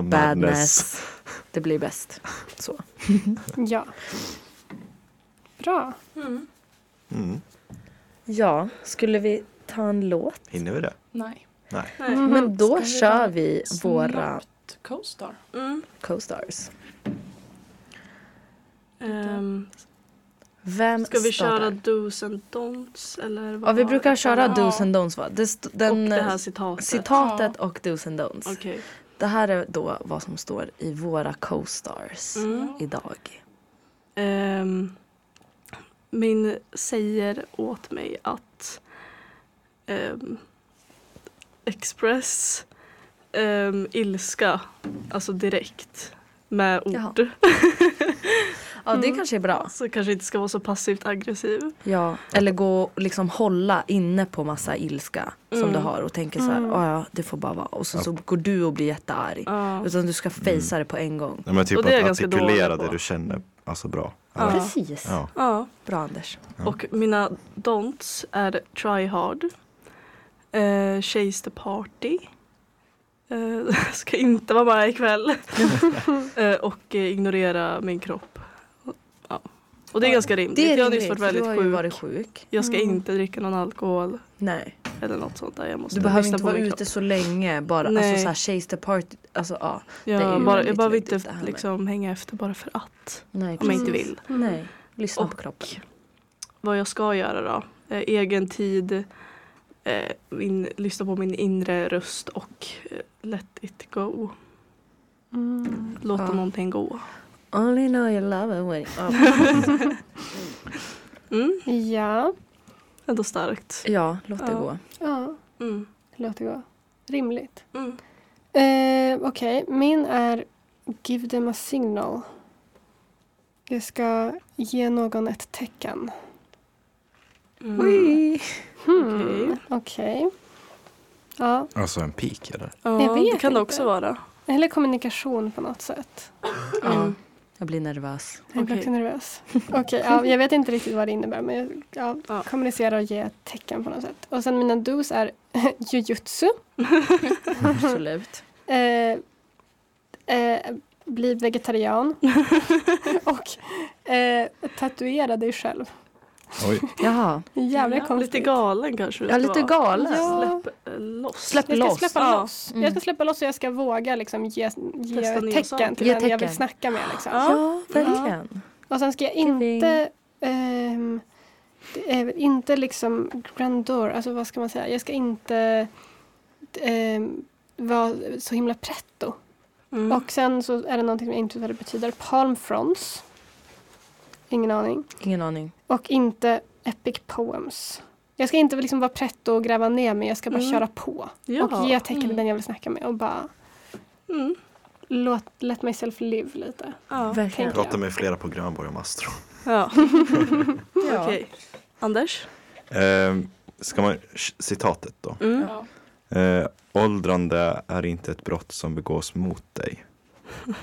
[SPEAKER 5] Badness. Det blir bäst. Så.
[SPEAKER 3] Ja. Bra.
[SPEAKER 6] Mm.
[SPEAKER 4] Mm.
[SPEAKER 5] Ja, skulle vi ta en låt?
[SPEAKER 4] Hinner vi det?
[SPEAKER 2] Nej.
[SPEAKER 4] Nej.
[SPEAKER 6] Nej.
[SPEAKER 5] Men då
[SPEAKER 2] Ska vi
[SPEAKER 5] kör vi våra
[SPEAKER 2] Snabbt Co-star.
[SPEAKER 6] Mm.
[SPEAKER 5] co-stars.
[SPEAKER 6] Ehm,
[SPEAKER 5] Vem
[SPEAKER 6] ska vi
[SPEAKER 5] startar?
[SPEAKER 6] köra dos and don'ts? Eller vad
[SPEAKER 5] Ja, vi brukar
[SPEAKER 6] det?
[SPEAKER 5] köra
[SPEAKER 6] Ja.
[SPEAKER 5] dos and don'ts va? Det den,
[SPEAKER 6] och det
[SPEAKER 5] eh,
[SPEAKER 6] här citatet.
[SPEAKER 5] citatet och dos and don'ts.
[SPEAKER 6] Okej.
[SPEAKER 5] Det här är då vad som står i våra co-stars
[SPEAKER 6] Mm.
[SPEAKER 5] idag.
[SPEAKER 6] Ehm, min säger åt mig att ehm, express ehm, ilska, alltså direkt med
[SPEAKER 5] Jaha.
[SPEAKER 6] ord.
[SPEAKER 5] Ja, det
[SPEAKER 6] Mm.
[SPEAKER 5] kanske är bra.
[SPEAKER 6] Så kanske inte ska vara så passivt aggressiv.
[SPEAKER 5] Ja, eller gå och liksom hålla inne på massa ilska som
[SPEAKER 6] Mm.
[SPEAKER 5] du har och tänker så här,
[SPEAKER 3] Mm.
[SPEAKER 5] "Ah, ja det får bara vara. Och så, så går du och blir jättearg.
[SPEAKER 6] Ja.
[SPEAKER 5] Utan du ska fejsa det på en gång.
[SPEAKER 4] Ja, men typ
[SPEAKER 6] Och det är
[SPEAKER 4] att
[SPEAKER 6] ganska
[SPEAKER 4] artikulera det du känner alltså bra.
[SPEAKER 6] Ja.
[SPEAKER 5] Precis.
[SPEAKER 4] Ja.
[SPEAKER 6] ja.
[SPEAKER 5] Bra Anders.
[SPEAKER 4] Ja.
[SPEAKER 6] Och mina don'ts är try hard, eh, chase the party, eh, ska inte vara med ikväll eh, och ignorera min kropp. Och det är ganska rimligt.
[SPEAKER 5] Det är
[SPEAKER 6] jag har
[SPEAKER 5] rimligt,
[SPEAKER 6] nyss varit
[SPEAKER 5] du
[SPEAKER 6] väldigt
[SPEAKER 5] har ju
[SPEAKER 6] sjuk.
[SPEAKER 5] varit sjuk.
[SPEAKER 6] Jag ska
[SPEAKER 3] Mm.
[SPEAKER 6] inte dricka någon alkohol
[SPEAKER 5] Nej.
[SPEAKER 6] eller något sånt där. Jag måste
[SPEAKER 5] Du behöver
[SPEAKER 6] lyssna
[SPEAKER 5] inte
[SPEAKER 6] på
[SPEAKER 5] vara
[SPEAKER 6] min
[SPEAKER 5] ute
[SPEAKER 6] kropp.
[SPEAKER 5] så länge bara.
[SPEAKER 6] Nej.
[SPEAKER 5] Alltså så här chase the party. Alltså ja. det är
[SPEAKER 6] Jag, bara,
[SPEAKER 5] väldigt
[SPEAKER 6] jag behöver
[SPEAKER 5] viktigt
[SPEAKER 6] inte
[SPEAKER 5] det här med-
[SPEAKER 6] liksom hänga efter bara för att.
[SPEAKER 5] Nej,
[SPEAKER 6] Om jag inte
[SPEAKER 5] precis.
[SPEAKER 6] vill.
[SPEAKER 5] Nej. Lyssna på
[SPEAKER 6] Och
[SPEAKER 5] kroppen.
[SPEAKER 6] vad jag ska göra då? Eh, egen tid, eh, min, lyssna på min inre röst och eh, let it go.
[SPEAKER 3] Mm.
[SPEAKER 6] Låta
[SPEAKER 5] Ja.
[SPEAKER 6] någonting gå.
[SPEAKER 5] Only know you love it when ja.
[SPEAKER 6] Mm,
[SPEAKER 3] Ja.
[SPEAKER 6] ändå starkt.
[SPEAKER 5] ja, låt det
[SPEAKER 6] Ja.
[SPEAKER 5] gå.
[SPEAKER 3] Ja,
[SPEAKER 6] Mm,
[SPEAKER 3] det låter gå. Rimligt.
[SPEAKER 6] mm.
[SPEAKER 3] Eh, Okej, min är Give them a signal. Jag ska ge någon ett tecken.
[SPEAKER 6] Mm.
[SPEAKER 5] Oj.
[SPEAKER 3] Hmm. Okej. Ja,
[SPEAKER 4] Alltså en pik eller?
[SPEAKER 6] Ja, det kan det
[SPEAKER 3] inte.
[SPEAKER 6] också vara.
[SPEAKER 3] eller kommunikation på något sätt.
[SPEAKER 5] Ja,
[SPEAKER 6] Mm.
[SPEAKER 5] Jag blir nervös.
[SPEAKER 3] Jag blir också nervös. Okej, ja, jag vet inte riktigt vad det innebär men jag ja,
[SPEAKER 6] Ja.
[SPEAKER 3] kommunicera och ge ett tecken på något sätt. Och sen mina dos är jujutsu.
[SPEAKER 5] Absolut.
[SPEAKER 3] Eh, eh, bli vegetarian. och eh, tatuera dig själv.
[SPEAKER 4] Oj.
[SPEAKER 5] Jaha.
[SPEAKER 3] Jävla
[SPEAKER 6] Ja,
[SPEAKER 3] konstigt.
[SPEAKER 6] lite galen kanske du
[SPEAKER 5] Ja, lite
[SPEAKER 6] vara.
[SPEAKER 5] galen.
[SPEAKER 3] Ja.
[SPEAKER 6] Släpp eh, loss.
[SPEAKER 5] Släpp
[SPEAKER 3] Jag ska
[SPEAKER 5] loss.
[SPEAKER 3] släppa
[SPEAKER 6] Ja.
[SPEAKER 3] loss.
[SPEAKER 5] Mm.
[SPEAKER 3] Jag ska släppa loss och jag ska våga liksom ge, ge tecken till
[SPEAKER 5] Ge
[SPEAKER 3] den jag vill
[SPEAKER 5] tecken.
[SPEAKER 3] snacka med. Liksom.
[SPEAKER 6] Ja.
[SPEAKER 5] Ja, verkligen.
[SPEAKER 3] Och sen ska jag inte det är väl inte liksom grandeur, alltså vad ska man säga? Jag ska inte ehm, vara så himla pretto.
[SPEAKER 6] Mm.
[SPEAKER 3] Och sen så är det någonting som jag inte vet vad det betyder. Palm fronds. Ingen aning.
[SPEAKER 5] Ingen aning.
[SPEAKER 3] Och inte epic poems. Jag ska inte liksom vara pretto och gräva ner mig. Jag ska bara
[SPEAKER 6] Mm.
[SPEAKER 3] köra på.
[SPEAKER 6] Ja.
[SPEAKER 3] Och ge tecken till
[SPEAKER 6] Mm.
[SPEAKER 3] den jag vill snacka med. Och bara
[SPEAKER 6] Mm.
[SPEAKER 3] låt, let myself live lite.
[SPEAKER 6] Ja.
[SPEAKER 5] Verkligen.
[SPEAKER 4] Prata med flera på Grönborg om Astro.
[SPEAKER 6] ja.
[SPEAKER 5] Ja.
[SPEAKER 6] Okej. Anders?
[SPEAKER 4] Ehm, ska man, citatet då.
[SPEAKER 6] Mm.
[SPEAKER 2] Ja.
[SPEAKER 4] Eh, åldrande är inte ett brott som begås mot dig.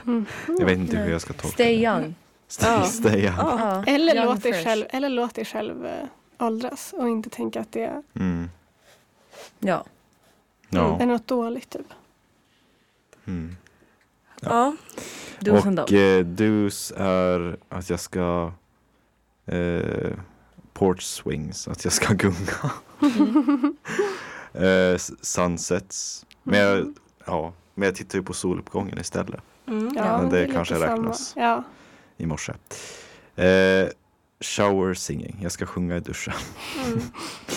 [SPEAKER 3] Mm.
[SPEAKER 4] Jag vet inte hur jag ska tolka
[SPEAKER 5] Stay
[SPEAKER 4] det.
[SPEAKER 5] young.
[SPEAKER 4] Stay.
[SPEAKER 5] Ja.
[SPEAKER 3] Eller,
[SPEAKER 5] Young
[SPEAKER 3] låt dig själv, eller låt dig själv eh, åldras och inte tänka att det
[SPEAKER 4] Mm.
[SPEAKER 5] Ja.
[SPEAKER 4] Ja.
[SPEAKER 3] är något dåligt. Typ.
[SPEAKER 4] Mm.
[SPEAKER 6] Ja.
[SPEAKER 5] Dos and
[SPEAKER 4] Och eh, dos är att jag ska eh, porch swings, att jag ska gunga. eh, s- sunsets. Men jag, ja, men jag tittar ju på soluppgången istället
[SPEAKER 6] Mm.
[SPEAKER 3] Ja,
[SPEAKER 4] men det
[SPEAKER 3] är lite
[SPEAKER 4] kanske
[SPEAKER 3] samma.
[SPEAKER 4] räknas.
[SPEAKER 3] Ja.
[SPEAKER 4] I morse. Eh, shower singing, jag ska sjunga i duschen.
[SPEAKER 6] Mm.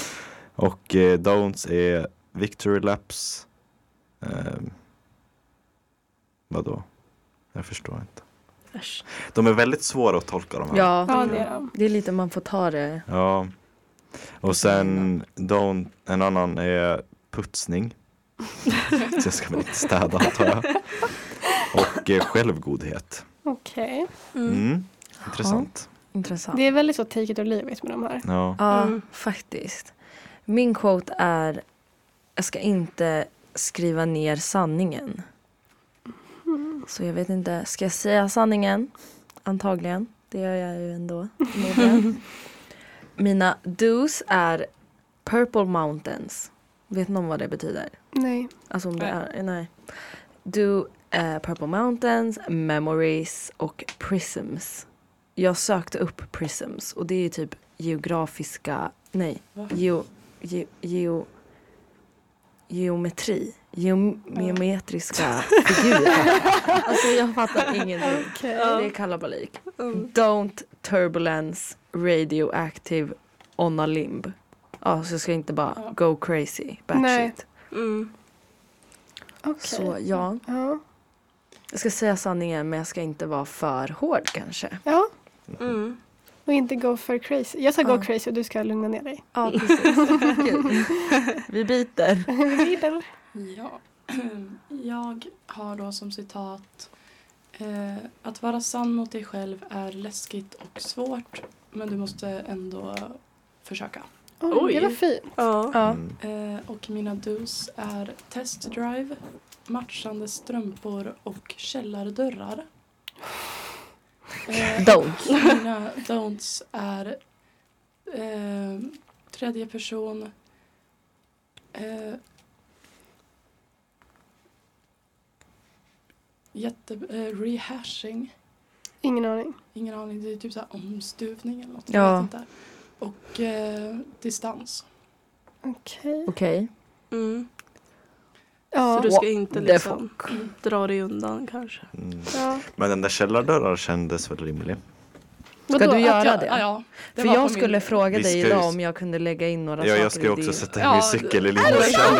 [SPEAKER 4] Och eh, don'ts är victory laps. Eh, vadå? Jag förstår inte.
[SPEAKER 6] Äsch.
[SPEAKER 4] De är väldigt svåra att tolka de här.
[SPEAKER 5] Ja,
[SPEAKER 3] ja, det är de.
[SPEAKER 5] det är lite man får ta det.
[SPEAKER 4] Ja. Och sen don't, en annan är putsning. Så jag ska väl inte städa antar jag. Och eh, självgodhet.
[SPEAKER 3] Okej.
[SPEAKER 6] Mm.
[SPEAKER 4] Mm. Intressant.
[SPEAKER 5] Intressant.
[SPEAKER 3] Det är väldigt så take it or leave it med de här.
[SPEAKER 4] Ja.
[SPEAKER 5] Ja,
[SPEAKER 6] Mm.
[SPEAKER 5] faktiskt. Min quote är Jag ska inte skriva ner sanningen. Så jag vet inte, ska jag säga sanningen? Antagligen. Det gör jag ju ändå. Mina dos är Purple Mountains. Vet någon vad det betyder?
[SPEAKER 3] Nej.
[SPEAKER 5] Alltså om det är, nej. Do eh, Purple Mountains, Memories och Prisms. Jag sökte upp Prisms och det är typ geografiska, nej, geo, ge, geo, geometri. Geo, geometriska figurer. Alltså jag fattar ingenting.
[SPEAKER 3] Okej.
[SPEAKER 5] Det är kalabalik.
[SPEAKER 6] Mm.
[SPEAKER 5] Don't turbulence radioactive on a limb. Ja, så jag ska inte bara go crazy,
[SPEAKER 3] Nej.
[SPEAKER 5] batshit.
[SPEAKER 6] Mm.
[SPEAKER 3] Okej.
[SPEAKER 5] Så ja,
[SPEAKER 3] Ja.
[SPEAKER 5] Jag ska säga sanningen men jag ska inte vara för hård kanske.
[SPEAKER 3] ja.
[SPEAKER 6] Mm.
[SPEAKER 3] Och inte go for crazy. Jag ska
[SPEAKER 5] Ja.
[SPEAKER 3] gå crazy och du ska lugna ner dig.
[SPEAKER 5] Ja, precis. Vi byter.
[SPEAKER 3] Vidare.
[SPEAKER 2] Ja, jag har då som citat eh, Att vara sann mot dig själv är läskigt och svårt men du måste ändå försöka.
[SPEAKER 3] Oj,
[SPEAKER 6] Oj.
[SPEAKER 3] det var fint.
[SPEAKER 6] Ja.
[SPEAKER 4] Mm.
[SPEAKER 2] Eh, och mina dos är testdrive, matchande strumpor och källardörrar. Eh,
[SPEAKER 5] Don't.
[SPEAKER 2] mina don'ts är eh, tredje person eh, jätte, eh, rehashing
[SPEAKER 3] Ingen aning.
[SPEAKER 2] ingen aning, det är typ så här omstuvning eller något.
[SPEAKER 5] Ja.
[SPEAKER 2] Jag vet inte. Och eh, distans.
[SPEAKER 3] Okej.
[SPEAKER 5] Okej.
[SPEAKER 6] Mm.
[SPEAKER 3] Ja.
[SPEAKER 6] Så du ska inte liksom dra dig undan kanske.
[SPEAKER 4] Mm.
[SPEAKER 3] ja.
[SPEAKER 4] Men den där källardörren kändes väl rimlig.
[SPEAKER 5] Ska
[SPEAKER 3] Vadå?
[SPEAKER 5] du göra
[SPEAKER 2] Ja,
[SPEAKER 5] det?
[SPEAKER 2] ja, ja, det
[SPEAKER 5] För jag
[SPEAKER 2] min-
[SPEAKER 5] skulle fråga
[SPEAKER 4] Vi
[SPEAKER 5] dig
[SPEAKER 4] ju-
[SPEAKER 5] idag om jag kunde lägga in några
[SPEAKER 4] Ja,
[SPEAKER 5] saker
[SPEAKER 4] jag ska också
[SPEAKER 5] din-
[SPEAKER 4] sätta
[SPEAKER 2] Ja,
[SPEAKER 4] min cykel i Linas
[SPEAKER 2] jag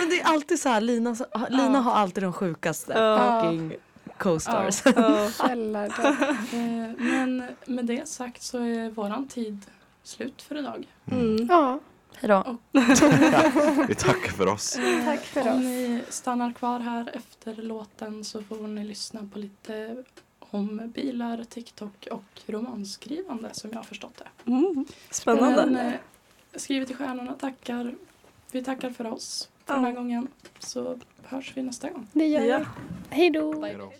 [SPEAKER 5] men det är alltid så här, Lina, Lina har alltid de sjukaste
[SPEAKER 6] Ja.
[SPEAKER 5] fucking co-stars.
[SPEAKER 6] Ja.
[SPEAKER 2] Eh, Men med det sagt så är våran tid slut för idag.
[SPEAKER 6] Mm.
[SPEAKER 3] Ja,
[SPEAKER 5] Hejdå.
[SPEAKER 4] Vi tackar för oss.
[SPEAKER 3] Tack för
[SPEAKER 2] Om
[SPEAKER 3] oss.
[SPEAKER 2] ni stannar kvar här efter låten så får ni lyssna på lite om bilar, TikTok och romanskrivande som jag har förstått det.
[SPEAKER 6] Mm. Spännande.
[SPEAKER 2] Men, eh, skriv till stjärnorna, tackar. Vi tackar för oss för den här
[SPEAKER 6] Ja.
[SPEAKER 2] gången. Så hörs vi nästa gång.
[SPEAKER 3] det gör
[SPEAKER 6] Ja.
[SPEAKER 3] vi. Hej då.
[SPEAKER 4] Hej då.